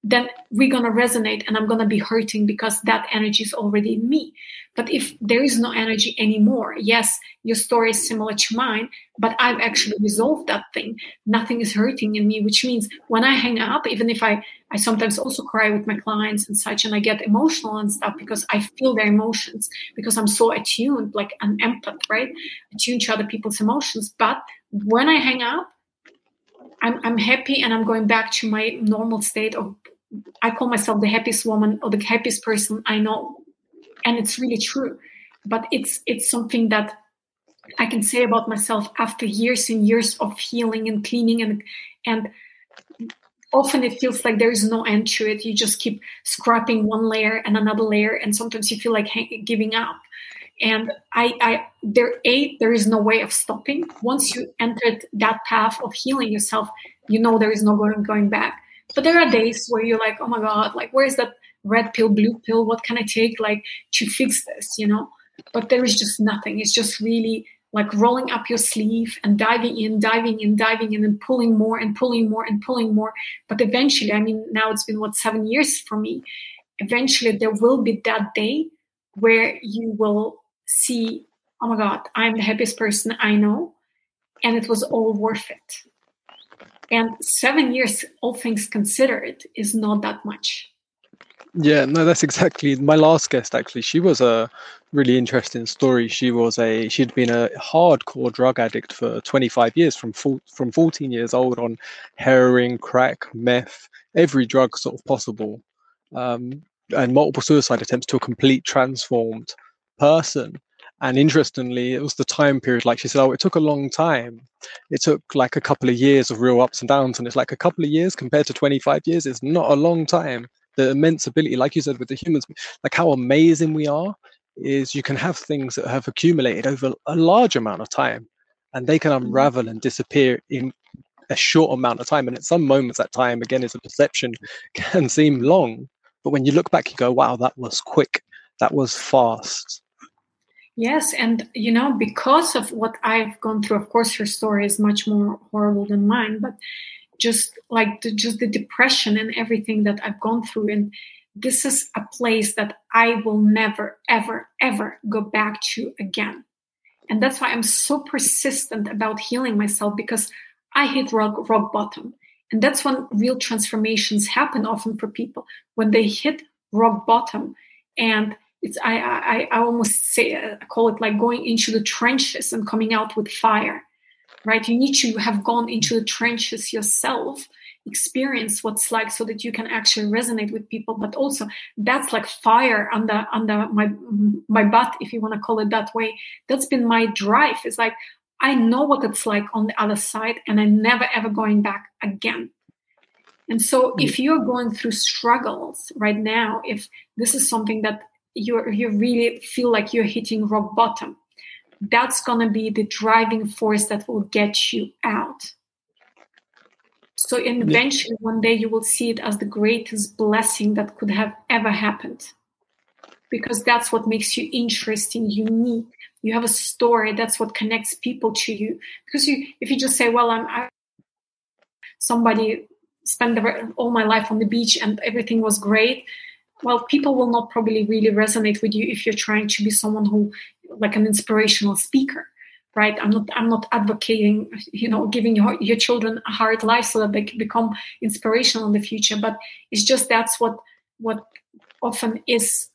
then we're going to resonate and I'm going to be hurting because that energy is already in me. But if there is no energy anymore, yes, your story is similar to mine, but I've actually resolved that thing. Nothing is hurting in me, which means when I hang up, even if I, I sometimes also cry with my clients and such, and I get emotional and stuff because I feel their emotions because I'm so attuned, like an empath, right? Attuned to other people's emotions. But when I hang up, I'm, I'm happy and I'm going back to my normal state of I call myself the happiest woman or the happiest person I know, and it's really true. But it's it's something that I can say about myself after years and years of healing and cleaning and and often it feels like there is no end to it. You just keep scrapping one layer and another layer, and sometimes you feel like giving up. And I, I, there, a, there is no way of stopping. Once you entered that path of healing yourself, you know there is no going going back. But there are days where you're like, oh my God, like, where's that red pill, blue pill? What can I take, like, to fix this, you know? But there is just nothing. It's just really like rolling up your sleeve and diving in, diving in, diving in, and pulling more and pulling more and pulling more. But eventually, I mean, now it's been what, seven years for me. Eventually, there will be that day where you will see, oh my God, I'm the happiest person I know. And it was all worth it. And seven years, all things considered, is not that much. Yeah, no, that's exactly my last guest. Actually, she was a really interesting story. She was a she'd been a hardcore drug addict for 25 years, from from 14 years old on heroin, crack, meth, every drug sort of possible, um, and multiple suicide attempts to a complete transformed person. And interestingly, it was the time period, like she said, oh, it took a long time. It took like a couple of years of real ups and downs. And it's like a couple of years compared to 25 years is not a long time. The immense ability, like you said, with the humans, like how amazing we are, is you can have things that have accumulated over a large amount of time and they can mm-hmm. unravel and disappear in a short amount of time. And at some moments, that time, again, is a perception, can seem long. But when you look back, you go, wow, that was quick. That was fast. Yes, and you know, because of what I've gone through, of course, her story is much more horrible than mine, but just like the, just the depression and everything that I've gone through, and this is a place that I will never, ever, ever go back to again. And that's why I'm so persistent about healing myself because I hit rock, rock bottom. And that's when real transformations happen often for people when they hit rock bottom and it's I, I I almost say I call it like going into the trenches and coming out with fire, right? You need to have gone into the trenches yourself, experience what's like, so that you can actually resonate with people. But also, that's like fire under under my my butt, if you want to call it that way. That's been my drive. It's like I know what it's like on the other side, and I'm never ever going back again. And so, if you're going through struggles right now, if this is something that you you really feel like you're hitting rock bottom. That's going to be the driving force that will get you out. So and eventually one day you will see it as the greatest blessing that could have ever happened. Because that's what makes you interesting unique. You have a story that's what connects people to you. Because you if you just say well i'm I, somebody spent the, all my life on the beach and everything was great well people will not probably really resonate with you if you're trying to be someone who like an inspirational speaker right? I'm not i'm not advocating you know giving your, your children a hard life so that they can become inspirational in the future but it's just that's what what often is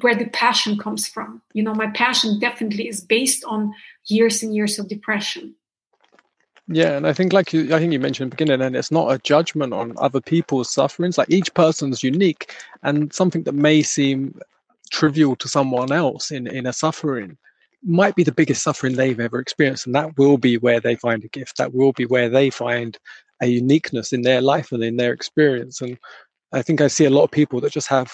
where the passion comes from. You know my passion definitely is based on years and years of depression yeah, and I think, like you, I think you mentioned in the beginning, and it's not a judgment on other people's sufferings. Like each person's unique, and something that may seem trivial to someone else in in a suffering might be the biggest suffering they've ever experienced, and that will be where they find a gift. That will be where they find a uniqueness in their life and in their experience. And I think I see a lot of people that just have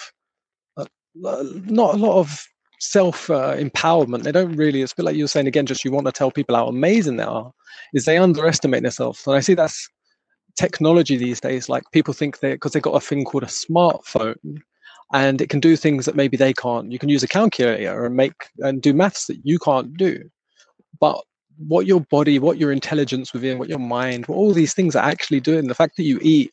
a, not a lot of self uh, empowerment. They don't really. It's a bit like you were saying again. Just you want to tell people how amazing they are. Is they underestimate themselves, and I see that's technology these days. Like people think they because they've got a thing called a smartphone, and it can do things that maybe they can't. You can use a calculator and make and do maths that you can't do. But what your body, what your intelligence within, what your mind, what all these things are actually doing, the fact that you eat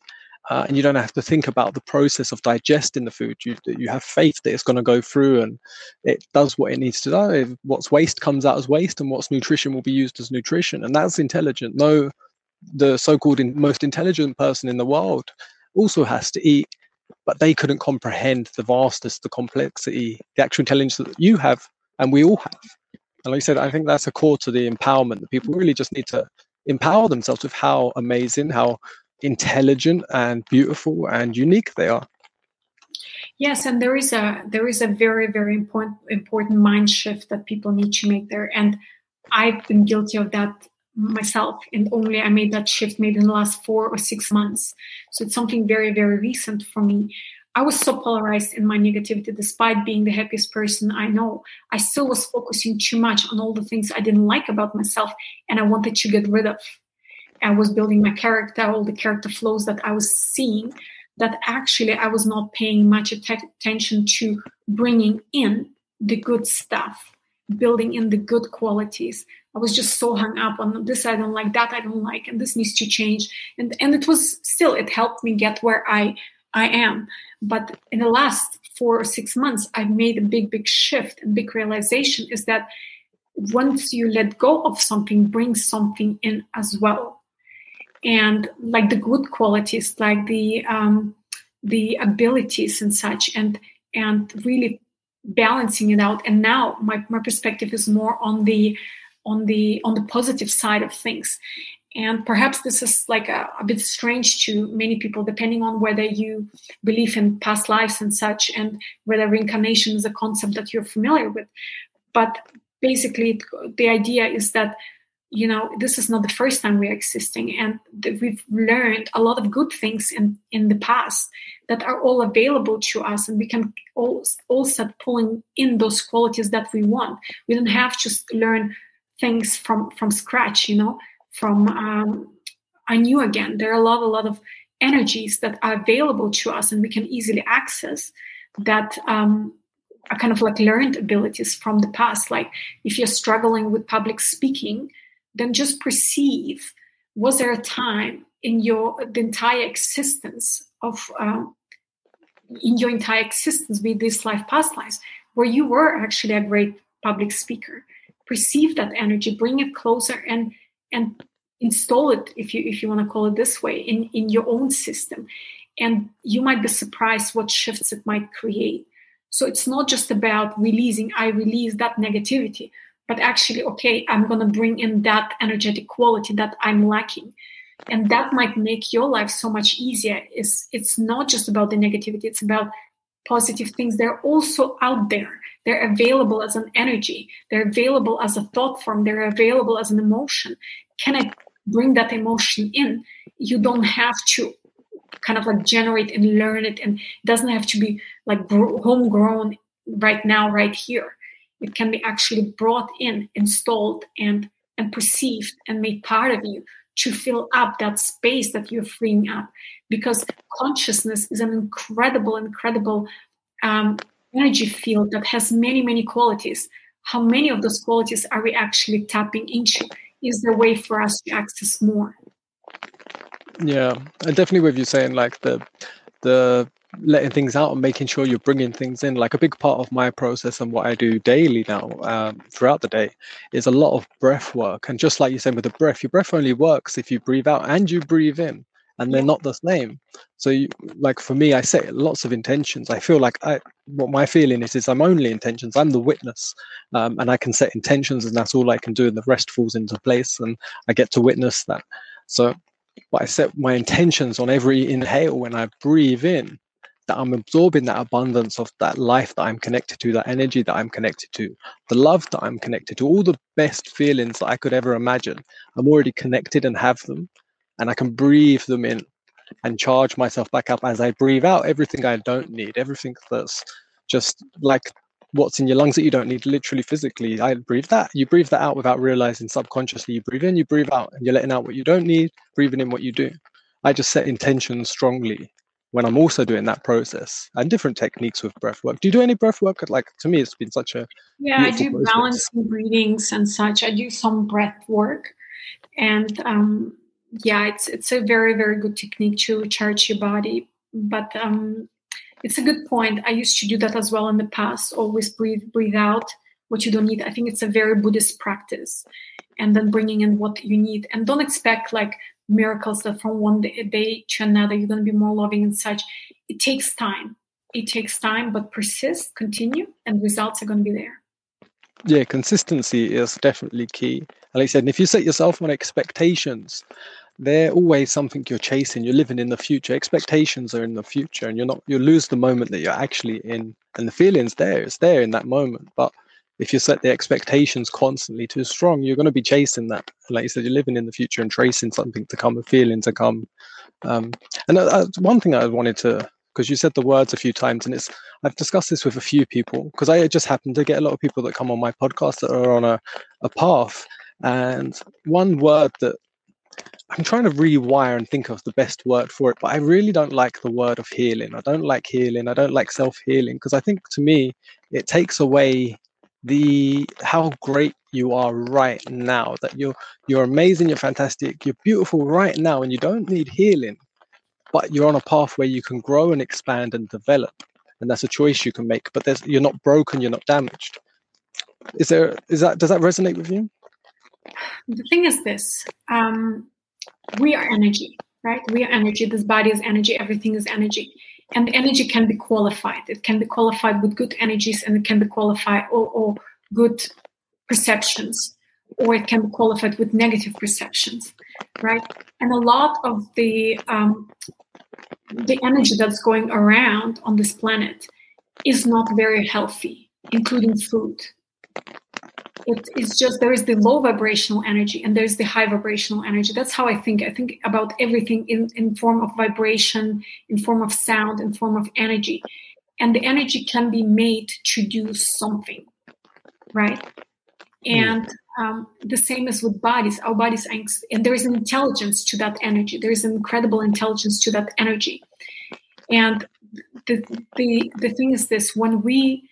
uh, and you don't have to think about the process of digesting the food. You you have faith that it's going to go through and it does what it needs to do. What's waste comes out as waste, and what's nutrition will be used as nutrition, and that's intelligent. No, the so-called in, most intelligent person in the world also has to eat, but they couldn't comprehend the vastness, the complexity, the actual intelligence that you have, and we all have. And like I said, I think that's a core to the empowerment that people really just need to empower themselves with how amazing, how intelligent and beautiful and unique they are. Yes and there is a there is a very very important important mind shift that people need to make there and i've been guilty of that myself and only i made that shift maybe in the last four or six months. So it's something very very recent for me. I was so polarized in my negativity despite being the happiest person i know. I still was focusing too much on all the things i didn't like about myself and i wanted to get rid of I was building my character, all the character flows that I was seeing, that actually I was not paying much attention to bringing in the good stuff, building in the good qualities. I was just so hung up on this I don't like, that I don't like, and this needs to change. And and it was still it helped me get where I I am. But in the last four or six months, I've made a big, big shift and big realization is that once you let go of something, bring something in as well and like the good qualities like the um, the abilities and such and and really balancing it out. And now my, my perspective is more on the on the on the positive side of things. And perhaps this is like a, a, bit strange to many people depending on whether you believe in past lives and such and whether reincarnation is a concept that you're familiar with. But basically the idea is that you know this is not the first time we're existing and we've learned a lot of good things in in the past that are all available to us and we can all, all start pulling in those qualities that we want. We don't have to learn things from from scratch you know from um, anew again. There are a lot a lot of energies that are available to us and we can easily access that um, are kind of like learned abilities from the past. Like if you're struggling with public speaking then just perceive was there a time in your the entire existence of um, in your entire existence with this life past lives where you were actually a great public speaker? Perceive that energy bring it closer and and install it if you if you want to call it this way in in your own system. And you might be surprised what shifts it might create. So it's not just about releasing i release that negativity but actually, okay, I'm going to bring in that energetic quality that I'm lacking. And that might make your life so much easier. It's, it's not just about the negativity, it's about positive things. They're also out there. They're available as an energy, they're available as a thought form, they're available as an emotion. Can I bring that emotion in? You don't have to kind of like generate and learn it, and it doesn't have to be like homegrown right now, right here it can be actually brought in, installed, and and perceived and made part of you to fill up that space that you're freeing up. Because consciousness is an incredible, incredible um, energy field that has many, many qualities. How many of those qualities are we actually tapping into? Is the way for us to access more? Yeah, definitely with you saying like the the letting things out and making sure you're bringing things in. Like a big part of my process and what I do daily now um, throughout the day is a lot of breath work. And just like you said with the breath, your breath only works if you breathe out and you breathe in, and they're not the same. So, you, like for me, I set lots of intentions. I feel like I, what my feeling is, is I'm only intentions. I'm the witness, um, and I can set intentions, and that's all I can do, and the rest falls into place, and I get to witness that. So, but I set my intentions on every inhale when I breathe in that I'm absorbing that abundance of that life that I'm connected to, that energy that I'm connected to, the love that I'm connected to, all the best feelings that I could ever imagine. I'm already connected and have them, and I can breathe them in and charge myself back up as I breathe out everything I don't need, everything that's just like what's in your lungs that you don't need literally physically. I breathe that. You breathe that out without realizing subconsciously. You breathe in, you breathe out, and you're letting out what you don't need, breathing in what you do. I just set intentions strongly when I'm also doing that process and different techniques with breath work. Do you do any breath work? Like to me, it's been such a yeah. I do process. balancing breathings and such. I do some breath work, and um, yeah, it's it's a very very good technique to charge your body. But um, it's a good point. I used to do that as well in the past. Always breathe breathe out what you don't need. I think it's a very Buddhist practice, and then bringing in what you need. And don't expect like miracles that from one day to another you're going to be more loving and such. It takes time. It takes time but persist continue and results are going to be there. Yeah consistency is definitely key. Like i said if you set yourself on expectations they're always something you're chasing. You're living in the future. Expectations are in the future and you're not you lose the moment that you're actually in and the feelings there. It's there in that moment but if you set the expectations constantly too strong, you're going to be chasing that. Like you said, you're living in the future and tracing something to come, a feeling to come. Um, and uh, uh one thing I wanted to, because you said the words a few times, and it's I've discussed this with a few people because I just happen to get a lot of people that come on my podcast that are on a, a path. And one word that I'm trying to rewire and think of the best word for it, but I really don't like the word of healing. I don't like healing. I don't like self healing because I think to me it takes away the how great you are right now that you're you're amazing you're fantastic you're beautiful right now and you don't need healing but you're on a path where you can grow and expand and develop and that's a choice you can make but there's you're not broken you're not damaged. Is there is that does that resonate with you? The thing is this um, we are energy right? We are energy. This body is energy. Everything is energy and the energy can be qualified. It can be qualified with good energies and it can be qualified or, or good perceptions or it can be qualified with negative perceptions right? And a lot of the um, the energy that's going around on this planet is not very healthy including food it is just there is the low vibrational energy and there's the high vibrational energy. That's how i think. I think about everything in in form of vibration in form of sound in form of energy. And the energy can be made to do something right? And um, the same as with bodies. Our bodies and there is an intelligence to that energy. There is an incredible intelligence to that energy. And the the the thing is this when we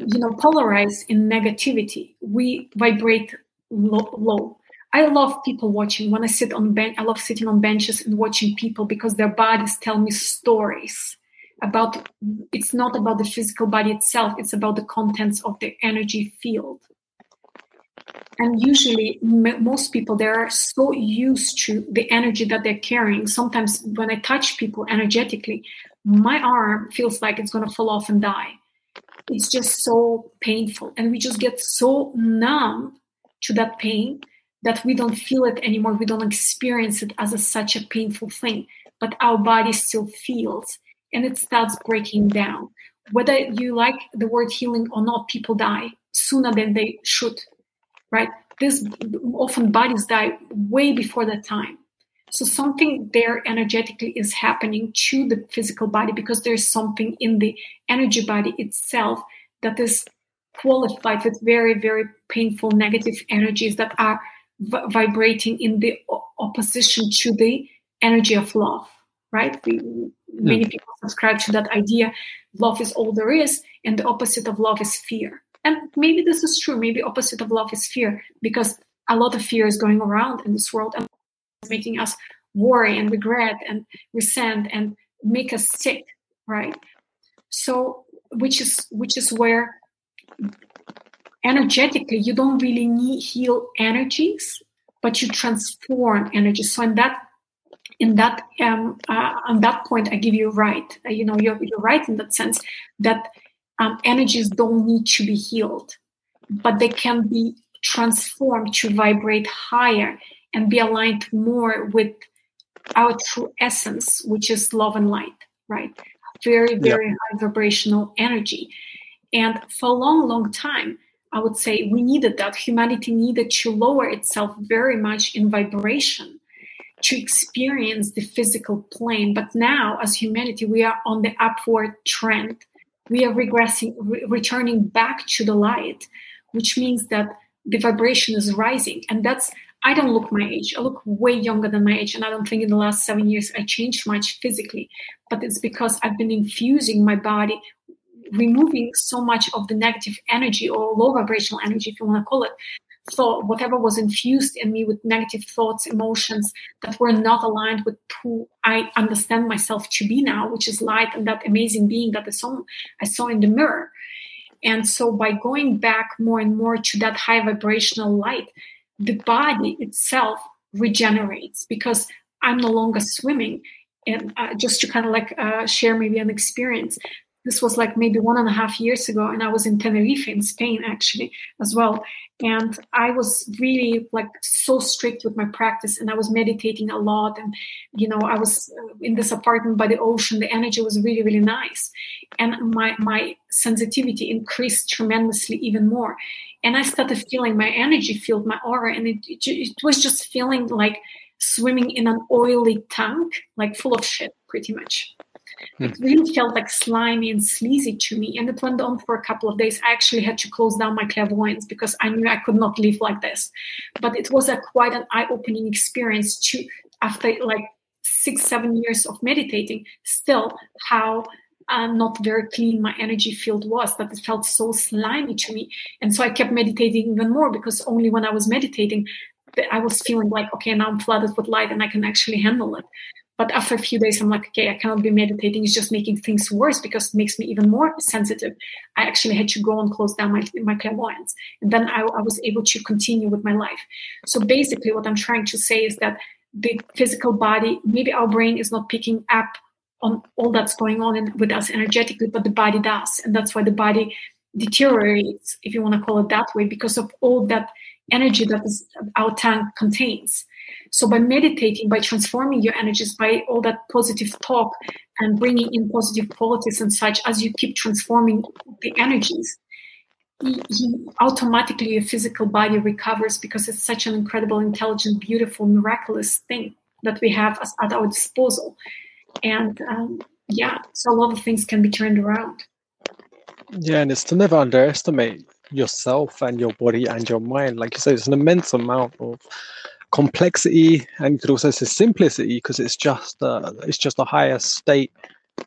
you know polarized in negativity. We vibrate low, low, i love people watching. When i sit on bench i love sitting on benches and watching people because their bodies tell me stories about it's not about the physical body itself it's about the contents of the energy field. And usually m- most people they are so used to the energy that they're carrying. Sometimes when i touch people energetically my arm feels like it's going to fall off and die it's just so painful. And we just get so numb to that pain that we don't feel it anymore. We don't experience it as a, such a painful thing but our body still feels and it starts breaking down. Whether you like the word healing or not people die sooner than they should right? This often bodies die way before that time so something there energetically is happening to the physical body because there's something in the energy body itself that is qualified with very, very painful negative energies that are v- vibrating in the o- opposition to the energy of love, right? We, many hmm. people subscribe to that idea love is all there is, and the opposite of love is fear. And maybe this is true. Maybe opposite of love is fear because a lot of fear is going around in this world and making us worry and regret and resent and make us sick, right? So which is which is where energetically you don't really need heal energies, but you transform energy. So in that in that um, uh, on that point, I give you right. Uh, you know, you're, you're right in that sense that um, energies don't need to be healed, but they can be transformed to vibrate higher and be aligned more with our true essence, which is love and light, right? Very, very yeah. high vibrational energy. And for a long, long time, I would say we needed that. Humanity needed to lower itself very much in vibration to experience the physical plane. But now, as humanity, we are on the upward trend. We are regressing, re- returning back to the light, which means that the vibration is rising. And that's, I don't look my age. I look way younger than my age. And I don't think in the last seven years I changed much physically. But it's because I've been infusing my body, removing so much of the negative energy or low vibrational energy, if you want to call it, thought, whatever was infused in me with negative thoughts, emotions that were not aligned with who I understand myself to be now, which is light and that amazing being that I saw, I saw in the mirror. And so by going back more and more to that high vibrational light, the body itself regenerates because I'm no longer swimming. And uh, just to kind of like uh, share maybe an experience, this was like maybe one and a half years ago, and I was in Tenerife in Spain actually as well. And i was really like so strict with my practice and i was meditating a lot and you know i was uh, in this apartment by the ocean. The energy was really really nice. And my my sensitivity increased tremendously even more. And i started feeling my energy filled my aura and it, it, it was just feeling like swimming in an oily tank like full of shit pretty much it really felt like slimy and sleazy to me. And it went on for a couple of days. I actually had to close down my clairvoyance because I knew I could not live like this. But it was a quite an eye-opening experience to after like six, seven years of meditating, still how uh, not very clean my energy field was, that it felt so slimy to me. And so I kept meditating even more because only when I was meditating, I was feeling like, okay, now I'm flooded with light and I can actually handle it. But after a few days, I'm like, okay, I cannot be meditating. It's just making things worse because it makes me even more sensitive. I actually had to go and close down my, my clairvoyance. And then I, I was able to continue with my life. So basically, what I'm trying to say is that the physical body, maybe our brain is not picking up on all that's going on in, with us energetically, but the body does. And that's why the body deteriorates, if you want to call it that way, because of all that energy that is, our tank contains. So by meditating, by transforming your energies, by all that positive talk and bringing in positive qualities and such, as you keep transforming the energies, automatically your physical body recovers because it's such an incredible, intelligent, beautiful, miraculous thing that we have at our disposal. And um, yeah, so a lot of things can be turned around. Yeah, and it's to never underestimate yourself and your body and your mind. Like you say, it's an immense amount of complexity and you could also say simplicity because it's just uh, it's just a higher state.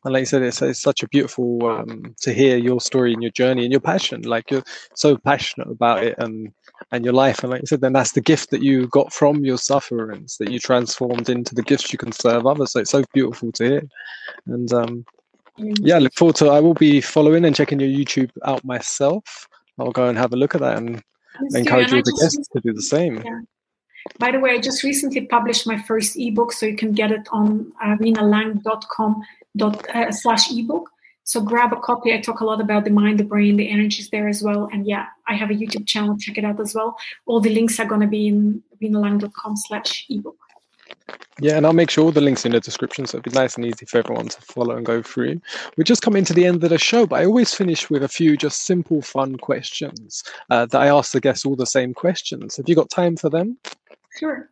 And like you said it's, it's such a beautiful um, to hear your story and your journey and your passion. Like you're so passionate about it and and your life. And like you said then that's the gift that you got from your sufferings that you transformed into the gifts you can serve others. So it's so beautiful to hear. And um yeah look forward to i will be following and checking your youtube out myself. I'll go and have a look at that and encourage you the guests to do the same. Yeah. By the way, I just recently published my first ebook, so you can get it on rinalang.com uh, slash ebook. So grab a copy. I talk a lot about the mind, the brain, the energies there as well. And yeah, I have a YouTube channel. Check it out as well. All the links are going to be in rinalang.com slash ebook. Yeah, and I'll make sure all the links in the description so it'll be nice and easy for everyone to follow and go through. We're just coming to the end of the show, but I always finish with a few just simple, fun questions uh, that I ask the guests all the same questions. Have you got time for them? Sure.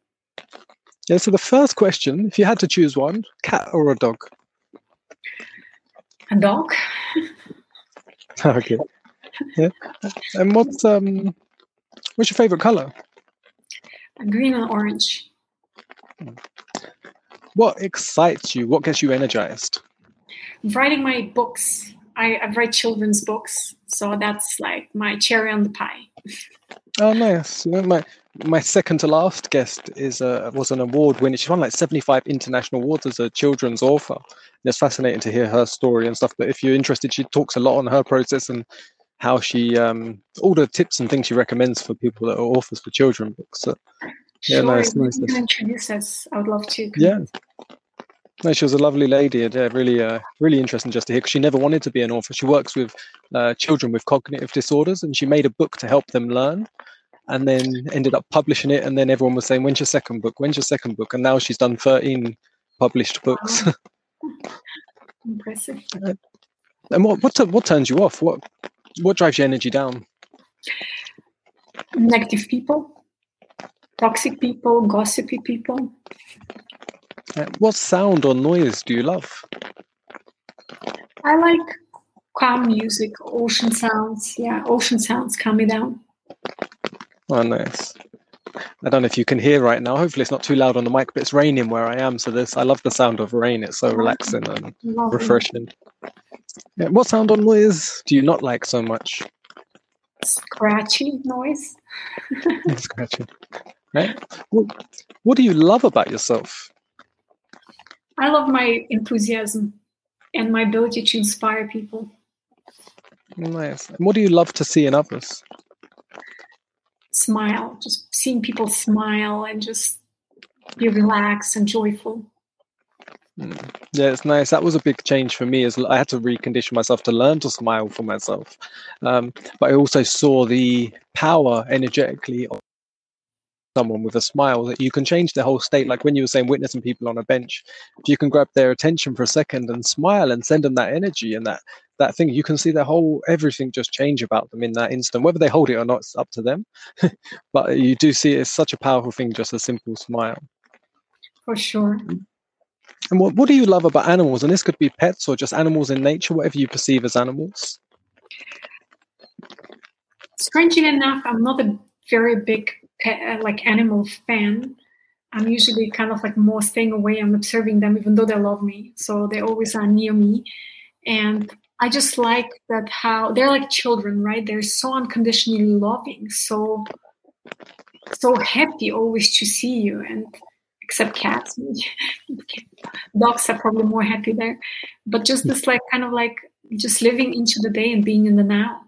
Yeah, so the first question, if you had to choose one, cat or a dog? A dog. okay. Yeah. And what's um what's your favorite color? Green and orange. What excites you? What gets you energized? Writing my books. I, I write children's books, so that's like my cherry on the pie. Oh, nice. My my second to last guest is uh, was an award winner. She's won like seventy five international awards as a children's author. And it's fascinating to hear her story and stuff. But if you're interested, she talks a lot on her process and how she um, all the tips and things she recommends for people that are authors for children books. So, yeah, sure, nice, nice. You can introduce us. I would love to. Yeah. No, she was a lovely lady, and yeah, really, uh, really interesting just to hear. Because she never wanted to be an author. She works with uh, children with cognitive disorders, and she made a book to help them learn, and then ended up publishing it. And then everyone was saying, "When's your second book? When's your second book?" And now she's done thirteen published books. Wow. Impressive. and what what what turns you off? What what drives your energy down? Negative people, toxic people, gossipy people. Uh, what sound or noise do you love? I like calm music, ocean sounds. Yeah, ocean sounds calm me down. Oh, nice. I don't know if you can hear right now. Hopefully, it's not too loud on the mic, but it's raining where I am. So this, I love the sound of rain. It's so relaxing and Lovely. refreshing. Yeah, what sound or noise do you not like so much? Scratchy noise. Scratchy. Right. What, what do you love about yourself? I love my enthusiasm and my ability to inspire people. Nice. And what do you love to see in others? Smile, just seeing people smile and just be relaxed and joyful. Mm. Yeah, it's nice. That was a big change for me. As I had to recondition myself to learn to smile for myself, um, but I also saw the power energetically of someone with a smile that you can change their whole state. Like when you were saying, witnessing people on a bench, if you can grab their attention for a second and smile and send them that energy and that that thing, you can see their whole everything just change about them in that instant. Whether they hold it or not, it's up to them. but you do see it's such a powerful thing, just a simple smile. For sure. And what, what do you love about animals? And this could be pets or just animals in nature, whatever you perceive as animals. Strangely enough, I'm not a very big like animal fan. I'm usually kind of like more staying away and observing them, even though they love me. So they always are near me. And I just like that how they're like children, right? They're so unconditionally loving, so so happy always to see you. And except cats, dogs are probably more happy there. But just this like kind of like just living into the day and being in the now.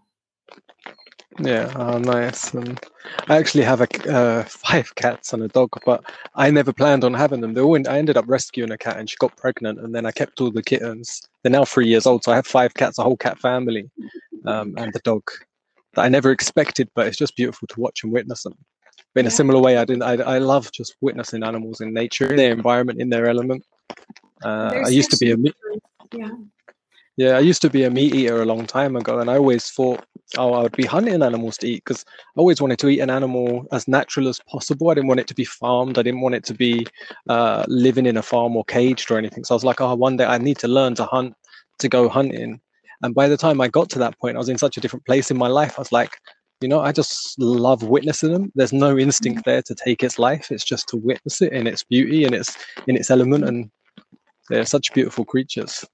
Yeah, oh, nice. And I actually have a uh, five cats and a dog, but I never planned on having them. They all, I ended up rescuing a cat, and she got pregnant, and then I kept all the kittens. They're now three years old, so I have five cats, a whole cat family, um, and the dog that I never expected. But it's just beautiful to watch and witness them. But in yeah. a similar way, I didn't. I, I love just witnessing animals in nature, in their environment, in their element. Uh, I used to be a meat. yeah. Yeah, I used to be a meat eater a long time ago, and I always thought, oh, I would be hunting animals to eat because I always wanted to eat an animal as natural as possible. I didn't want it to be farmed. I didn't want it to be uh, living in a farm or caged or anything. So I was like, oh, one day I need to learn to hunt, to go hunting. And by the time I got to that point, I was in such a different place in my life. I was like, you know, I just love witnessing them. There's no instinct mm-hmm. there to take its life. It's just to witness it in its beauty and its in its element, and they're such beautiful creatures.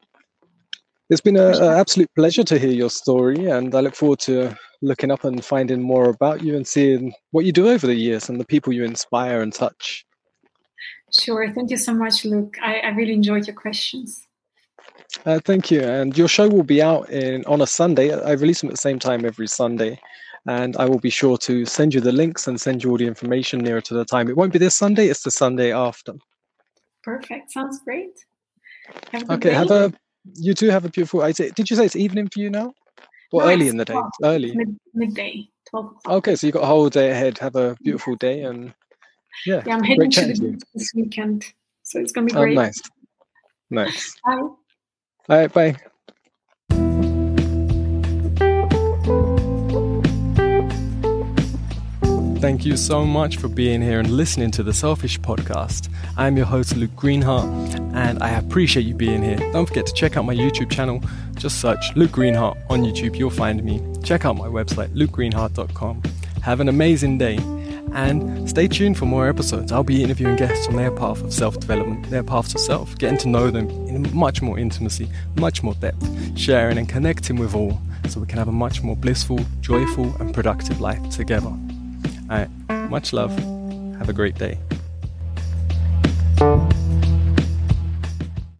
It's been an absolute pleasure to hear your story, and I look forward to looking up and finding more about you and seeing what you do over the years and the people you inspire and touch. Sure. Thank you so much, Luke. I, I really enjoyed your questions. Uh, thank you. And your show will be out in on a Sunday. I release them at the same time every Sunday. And I will be sure to send you the links and send you all the information nearer to the time. It won't be this Sunday, it's the Sunday after. Perfect. Sounds great. Have okay, have a you too have a beautiful. I say, did you say it's evening for you now? Or no, early in the day? 12, early. Mid, midday. Twelve. Okay, so you got a whole day ahead. Have a beautiful day and yeah. Yeah, I'm heading to the beach this weekend, so it's gonna be oh, great. Oh, nice. Nice. Bye. All right. Bye. Thank you so much for being here and listening to the Selfish Podcast. I'm your host, Luke Greenheart, and I appreciate you being here. Don't forget to check out my YouTube channel. Just search Luke Greenheart on YouTube, you'll find me. Check out my website, lukegreenheart.com. Have an amazing day and stay tuned for more episodes. I'll be interviewing guests on their path of self development, their paths of self, getting to know them in much more intimacy, much more depth, sharing and connecting with all so we can have a much more blissful, joyful, and productive life together. All right. Much love. Have a great day.